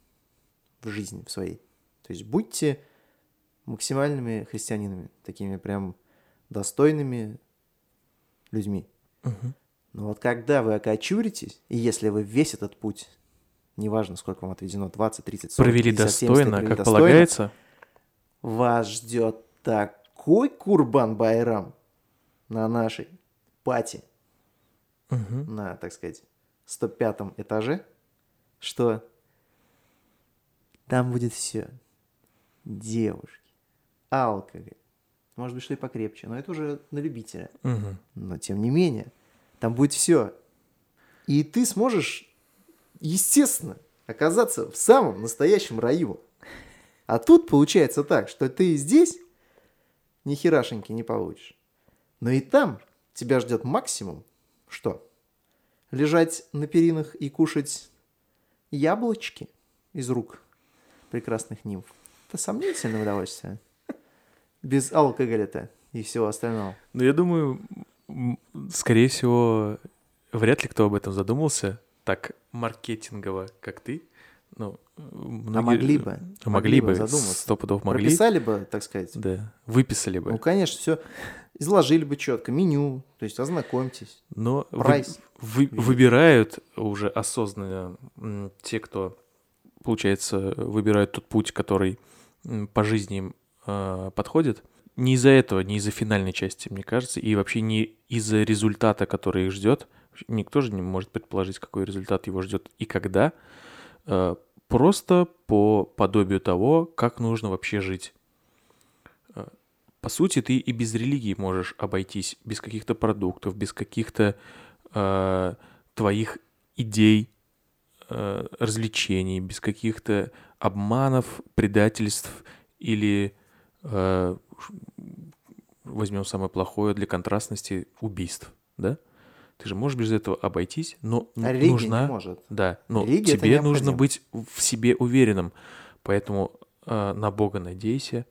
в жизни в своей. То есть будьте максимальными христианинами, такими прям достойными людьми. Мгм. Но вот когда вы окочуритесь, и если вы весь этот путь, неважно, сколько вам отведено, 20, 30, 40, Провели 50, 70 достойно, провели как достойно, полагается. вас ждет такой Курбан-Байрам на нашей пати, Мгм. на, так сказать, 105 этаже, что там будет все. Девушки, алкоголь, может быть, что и покрепче, но это уже на любителя. Мгм. Но тем не менее, там будет все. И ты сможешь, естественно, оказаться в самом настоящем раю. А тут получается так, что ты здесь ни херашеньки не получишь. Но и там тебя ждет максимум, что? Лежать на перинах и кушать яблочки из рук прекрасных нимф. Это сомнительное удовольствие. Без алкоголя-то и всего остального. Ну, я думаю, скорее всего, вряд ли кто об этом задумался так маркетингово, как ты. Ну, многие- А могли бы. Могли, бы, задуматься. сто пудов могли. Прописали бы, так сказать. Да, выписали бы. Ну, конечно, все изложили бы четко. Меню, то есть ознакомьтесь. Но вы- Прайс. вы- выбирают уже осознанно те, кто, получается, выбирают тот путь, который по жизни им э, подходит. Не из-за этого, не из-за финальной части, мне кажется, и вообще не из-за результата, который их ждет. Никто же не может предположить, какой результат его ждет и когда. Э, Просто по подобию того, как нужно вообще жить. Э, По сути, ты и без религии можешь обойтись, без каких-то продуктов, без каких-то э, твоих идей, развлечений, без каких-то обманов, предательств или возьмем самое плохое для контрастности убийств, да? Ты же можешь без этого обойтись, но А нужна, не может. да, но Религия тебе нужно быть в себе уверенным, поэтому э, на Бога надейся,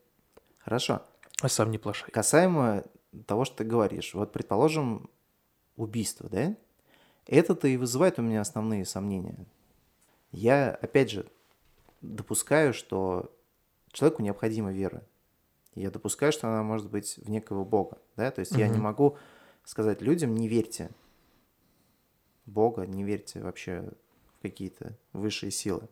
Хорошо. а сам не плашай. Касаемо того, что ты говоришь. Вот, предположим, убийство, да? Это-то и вызывает у меня основные сомнения. Я, опять же, допускаю, что человеку необходима вера. Я допускаю, что она может быть в некого Бога, да? То есть я не могу сказать людям, не верьте Бога, не верьте вообще в какие-то высшие силы.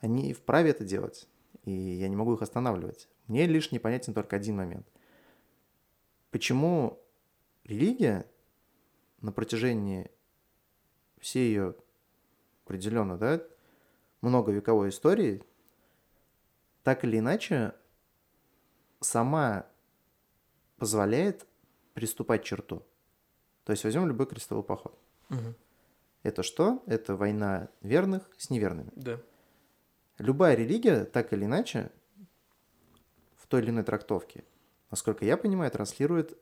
Они вправе это делать, и я не могу их останавливать. Мне лишь непонятен только один момент. Почему религия на протяжении всей ее определенно, да, многовековой истории, так или иначе, сама позволяет приступать черту. То есть возьмем любой крестовый поход. Мгм. Это что? Это война верных с неверными. Да. Любая религия, так или иначе, в той или иной трактовке, насколько я понимаю, транслирует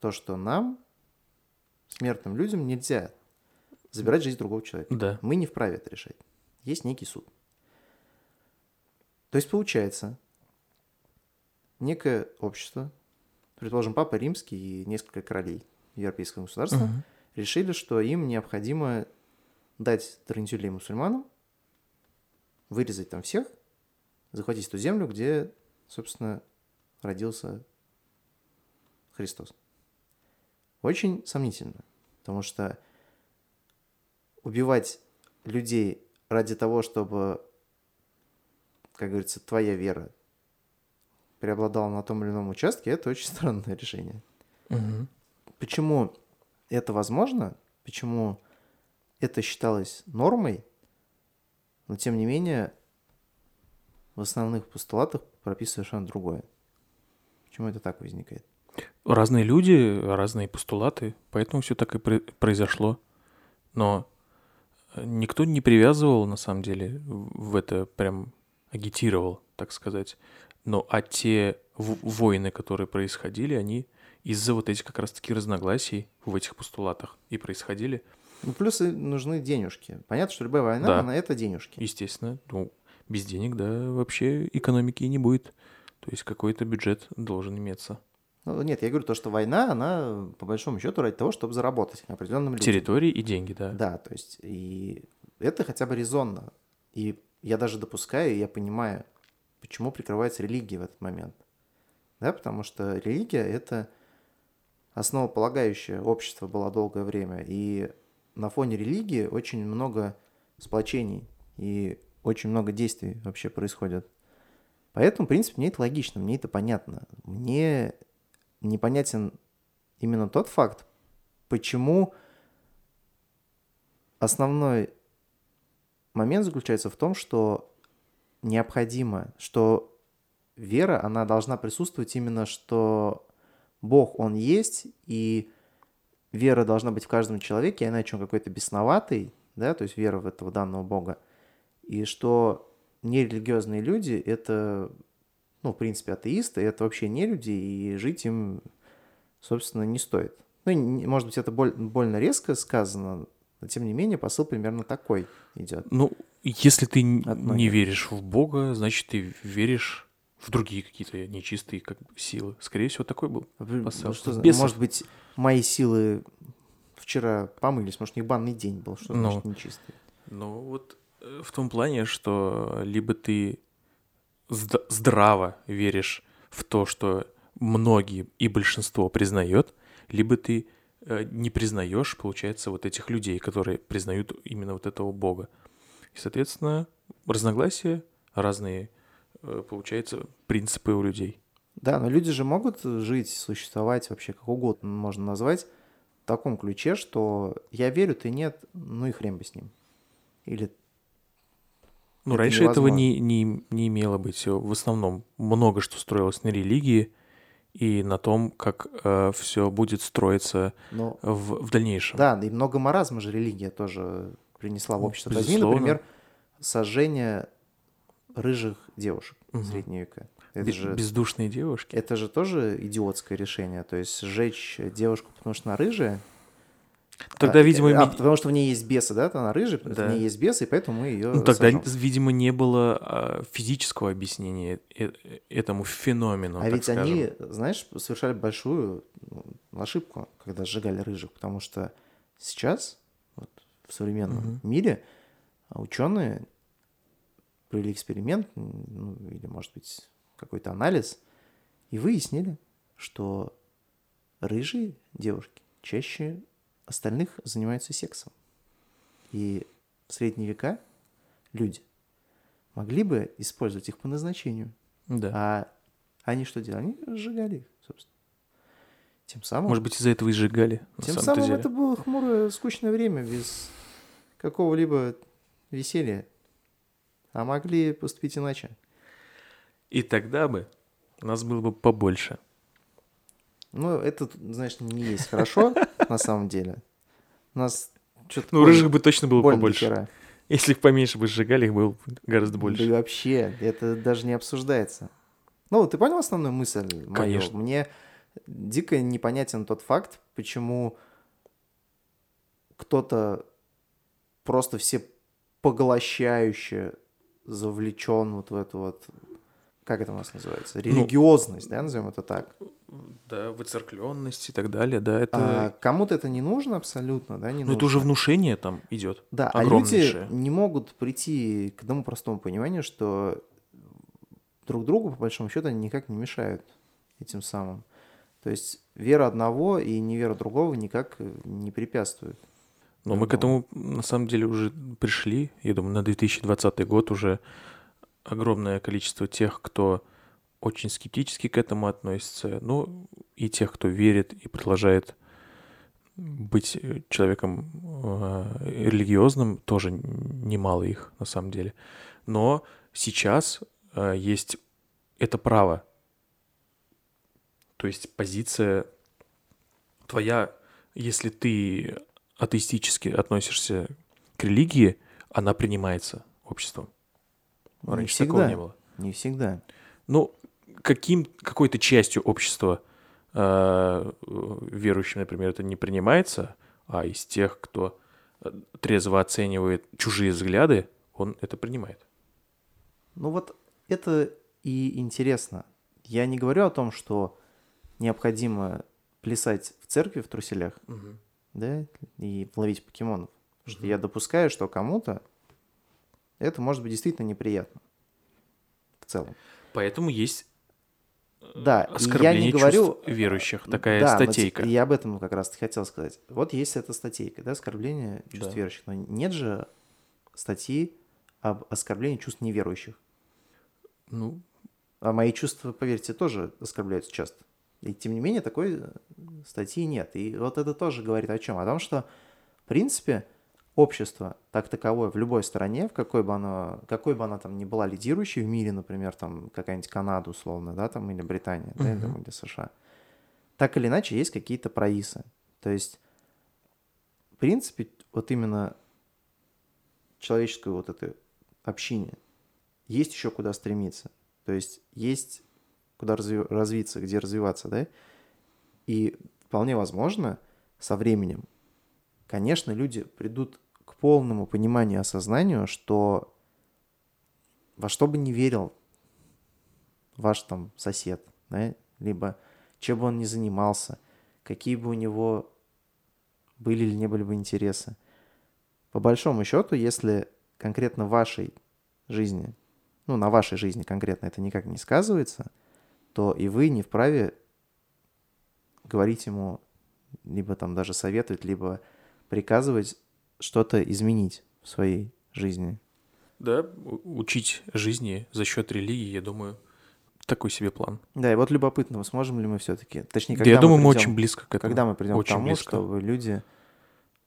то, что нам, смертным людям, нельзя забирать жизнь другого человека. Да. Мы не вправе это решать. Есть некий суд. То есть получается, некое общество, предположим, Папа Римский и несколько королей европейского государства, Мгм. решили, что им необходимо дать трентюлей мусульманам, вырезать там всех, захватить ту землю, где, собственно, родился Христос. Очень сомнительно, потому что убивать людей ради того, чтобы, как говорится, твоя вера преобладала на том или ином участке, это очень странное решение. Мгм. Почему это возможно, почему это считалось нормой, но тем не менее в основных постулатах прописано совершенно другое. Почему это так возникает? Разные люди, разные постулаты, поэтому все так и про- произошло. Но э, никто не привязывал, на самом деле, в это прям агитировал, так сказать. Но а те войны, которые происходили, они из-за вот этих как раз-таки разногласий в этих постулатах и происходили. Ну, плюс нужны денежки. Понятно, что любая война, Да. она это денежки. Естественно, ну, без денег, да, вообще экономики и не будет. То есть какой-то бюджет должен иметься. Ну, нет, я говорю то, что война, она по большому счету ради того, чтобы заработать определенным людям. Территории и деньги, да. Да, то есть и это хотя бы резонно. И я даже допускаю, я понимаю, почему прикрывается религия в этот момент. Да, потому что религия – это основополагающее общество было долгое время. И на фоне религии очень много сплочений и очень много действий вообще происходит. Поэтому, в принципе, мне это логично, мне это понятно. Мне непонятен именно тот факт, почему основной момент заключается в том, что необходимо, что вера, она должна присутствовать именно, что Бог, Он есть, и вера должна быть в каждом человеке, иначе он какой-то бесноватый, да, то есть вера в этого данного Бога, и что нерелигиозные люди – это, ну, в принципе, атеисты, это вообще не люди, и жить им собственно, не стоит. Ну, может быть, это боль- больно резко сказано, но тем не менее посыл примерно такой идет. Ну, если ты не веришь в Бога, значит, ты веришь в другие какие-то нечистые как бы, силы. Скорее всего, такой был. Ну, Посыл. что за- Бесов. может быть, мои силы вчера помылись, может, у них банный день был, что Ну. значит нечистый. Ну, вот э, в том плане, что либо ты зд- здраво веришь в то, что многие и большинство признает, либо ты э, не признаешь, получается, вот этих людей, которые признают именно вот этого Бога. И, соответственно, разногласия, разные, э, получается, принципы у людей. Да, но люди же могут жить, существовать вообще как угодно можно назвать в таком ключе, что я верю, ты нет, ну и хрен бы с ним. Или Ну, Это раньше этого невозможно. не, не, не имело быть. В основном много что строилось на религии и на том, как все будет строиться ну, в, в дальнейшем. да, и много маразма же религия тоже принесла в общество. Возьми, безусловно. например, сожжение рыжих девушек Мгм. в средние века. Это Бе- же, Бездушные девушки. это же тоже идиотское решение. То есть сжечь девушку, потому что она рыжая, Тогда, А, видимо, а, потому что в ней есть бесы, да? Она рыжая, потому что Да. в ней есть бесы, и поэтому мы ее ну, тогда, видимо, не было а, физического объяснения э- э- этому феномену. А ведь скажем. они, знаешь, совершали большую ну, ошибку, когда сжигали рыжих, потому что сейчас, современном Мгм. мире, ученые провели эксперимент, ну, или, может быть, какой-то анализ, и выяснили, что рыжие девушки чаще остальных занимаются сексом. И в средние века люди могли бы использовать их по назначению. Да. А они что делали? Они сжигали их, собственно. Тем самым, Может быть, из-за этого и сжигали. Тем самым деле. это было хмурое, скучное время без какого-либо веселья. А могли поступить иначе. И тогда бы нас было бы побольше. Ну, это, знаешь, не есть хорошо, на самом деле. У нас что-то... Ну, рыжих бы точно было побольше. Если их поменьше бы сжигали, их было бы гораздо Да и больше. вообще, это даже не обсуждается. Ну, ты понял основную мысль мою? Конечно. Мне дико непонятен тот факт, почему кто-то просто все поглощающе завлечен вот в эту вот, как это у нас Ну, называется, религиозность, да, назовем это так. Да, выцеркленность и так далее, да, это... А кому-то это не нужно абсолютно, да, не ну, нужно. это уже внушение там идет. Да, а люди не могут прийти к одному простому пониманию, что друг другу, по большому счету, они никак не мешают этим самым. То есть вера одного и невера другого никак э, не препятствует. Но мы к этому, на самом деле, уже пришли. Я думаю, на 2020 год уже огромное количество тех, кто очень скептически к этому относится, ну, и тех, кто верит и продолжает быть э, человеком э, религиозным, тоже немало их, на самом деле. Но сейчас э, есть это право. То есть позиция твоя, если ты атеистически относишься к религии, она принимается обществом. Не Раньше всегда. такого не было. Не всегда. Ну, каким, какой-то частью общества э, верующим, например, это не принимается, а из тех, кто э, трезво оценивает чужие взгляды, он это принимает. Ну вот это и интересно. Я не говорю о том, что необходимо плясать в церкви в труселях, да, и ловить покемонов. Потому что я допускаю, что кому-то это может быть действительно неприятно. В целом. Поэтому есть э, Да, я не говорю... чувств верующих. Такая Да, но статейка. те- я об этом как раз хотел сказать. Вот есть эта статейка, да, оскорбление чувств Да. верующих. Но нет же статьи об оскорблении чувств неверующих. Ну, А мои чувства, поверьте, тоже оскорбляются часто. И тем не менее такой э, статьи нет. И вот это тоже говорит о чем? О том, что, в принципе, общество так таковое в любой стране, в какой бы оно, какой бы она там ни была лидирующей в мире, например, там какая-нибудь Канада условно, да, там, или Британия, да, или, США, так или иначе есть какие-то происы. То есть, в принципе, вот именно человеческое вот это общение есть еще куда стремиться. То есть есть куда разви- развиться, где развиваться, да? И вполне возможно, со временем, конечно, люди придут к полному пониманию, осознанию, что во что бы ни верил ваш там сосед, да, либо чем бы он ни занимался, какие бы у него были или не были бы интересы. По большому счету, если конкретно вашей жизни, ну, на вашей жизни конкретно это никак не сказывается, то и вы не вправе говорить ему, либо там даже советовать, либо приказывать что-то изменить в своей жизни. Да, учить жизни за счет религии, я думаю, такой себе план. Да, и вот любопытно, сможем ли мы все-таки, точнее, когда да, я думаю, мы очень близко к этому. Когда мы придем очень к тому, близко. чтобы люди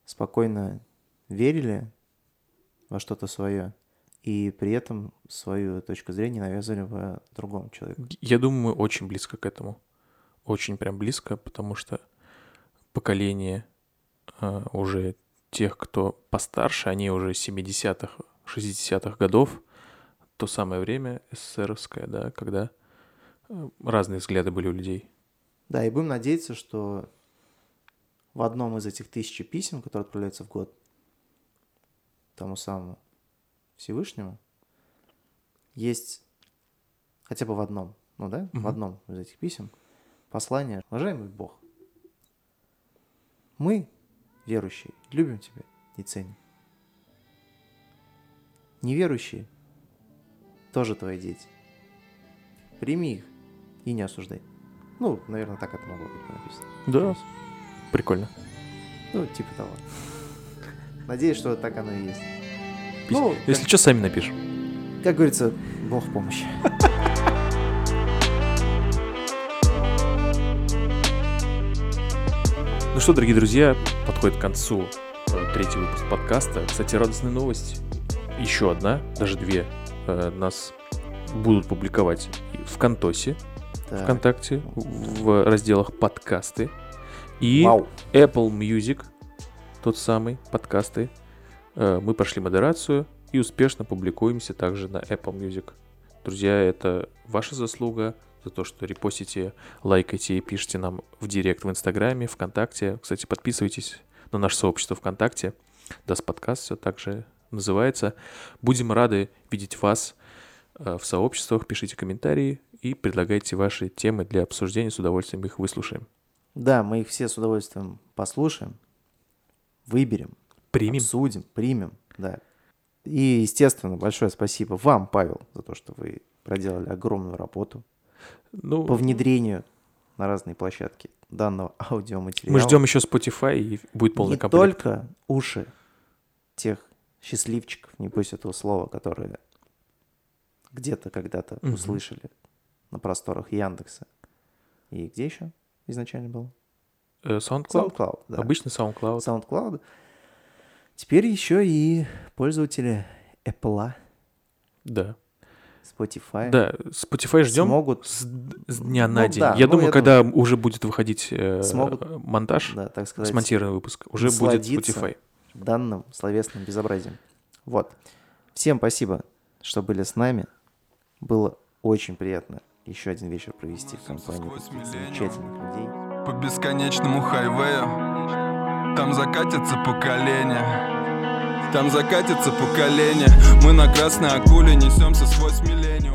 спокойно верили во что-то свое и при этом свою точку зрения навязывали бы другому человеку. Я думаю, мы очень близко к этому. Очень прям близко, потому что поколение э, уже тех, кто постарше, они уже 70-х, 60-х годов, то самое время СССРовское, да, когда э, разные взгляды были у людей. Да, и будем надеяться, что в одном из этих тысячи писем, которые отправляются в год тому самому Всевышнему, есть хотя бы в одном, ну да, угу. в одном из этих писем послание, уважаемый Бог, мы, верующие, любим Тебя и ценим. Неверующие тоже твои дети. Прими их и не осуждай. Ну, наверное, так это могло быть написано. Да. Прикольно. Ну, типа того. Надеюсь, что так оно и есть. Пись... Ну, Если как... что, сами напишем. Как говорится, Бог в помощи. Ну что, дорогие друзья, подходит к концу э, третий выпуск подкаста. Кстати, радостная новость. Еще одна, даже две, э, нас будут публиковать в Контосе, так. ВКонтакте, в разделах подкасты. И Вау. Apple Music, тот самый, подкасты. Э, мы прошли модерацию и успешно публикуемся также на Apple Music. Друзья, это ваша заслуга за то, что репостите, лайкайте и пишите нам в директ в Инстаграме, ВКонтакте. Кстати, подписывайтесь на наше сообщество ВКонтакте. Dast подкаст все так же называется. Будем рады видеть вас э, в сообществах. Пишите комментарии и предлагайте ваши темы для обсуждения. С удовольствием их выслушаем. Да, мы их все с удовольствием послушаем, выберем, примем, обсудим, примем, да. И, естественно, большое спасибо вам, Павел, за то, что вы проделали огромную работу ну, по внедрению на разные площадки данного аудиоматериала. Мы ждем еще Spotify, и будет полный не комплект. Только уши тех счастливчиков, не пусть этого слова, которые где-то когда-то угу. услышали на просторах Яндекса. И где еще? изначально был? Э, SoundCloud. SoundCloud, да. Обычный SoundCloud. SoundCloud. Теперь еще и пользователи Apple. Да. Spotify. Да, Spotify ждем смогут... с, с дня на ну, день. Да, я ну, думаю, я когда думаю... уже будет выходить э, смогут, монтаж, да, так сказать, смонтированный выпуск, уже будет Spotify. данным словесным безобразием. Вот. Всем спасибо, что были с нами. Было очень приятно еще один вечер провести в компании таких замечательных людей. По бесконечному хайвею Там закатится поколение там закатится поколение Мы на красной акуле несемся сквозь миллениум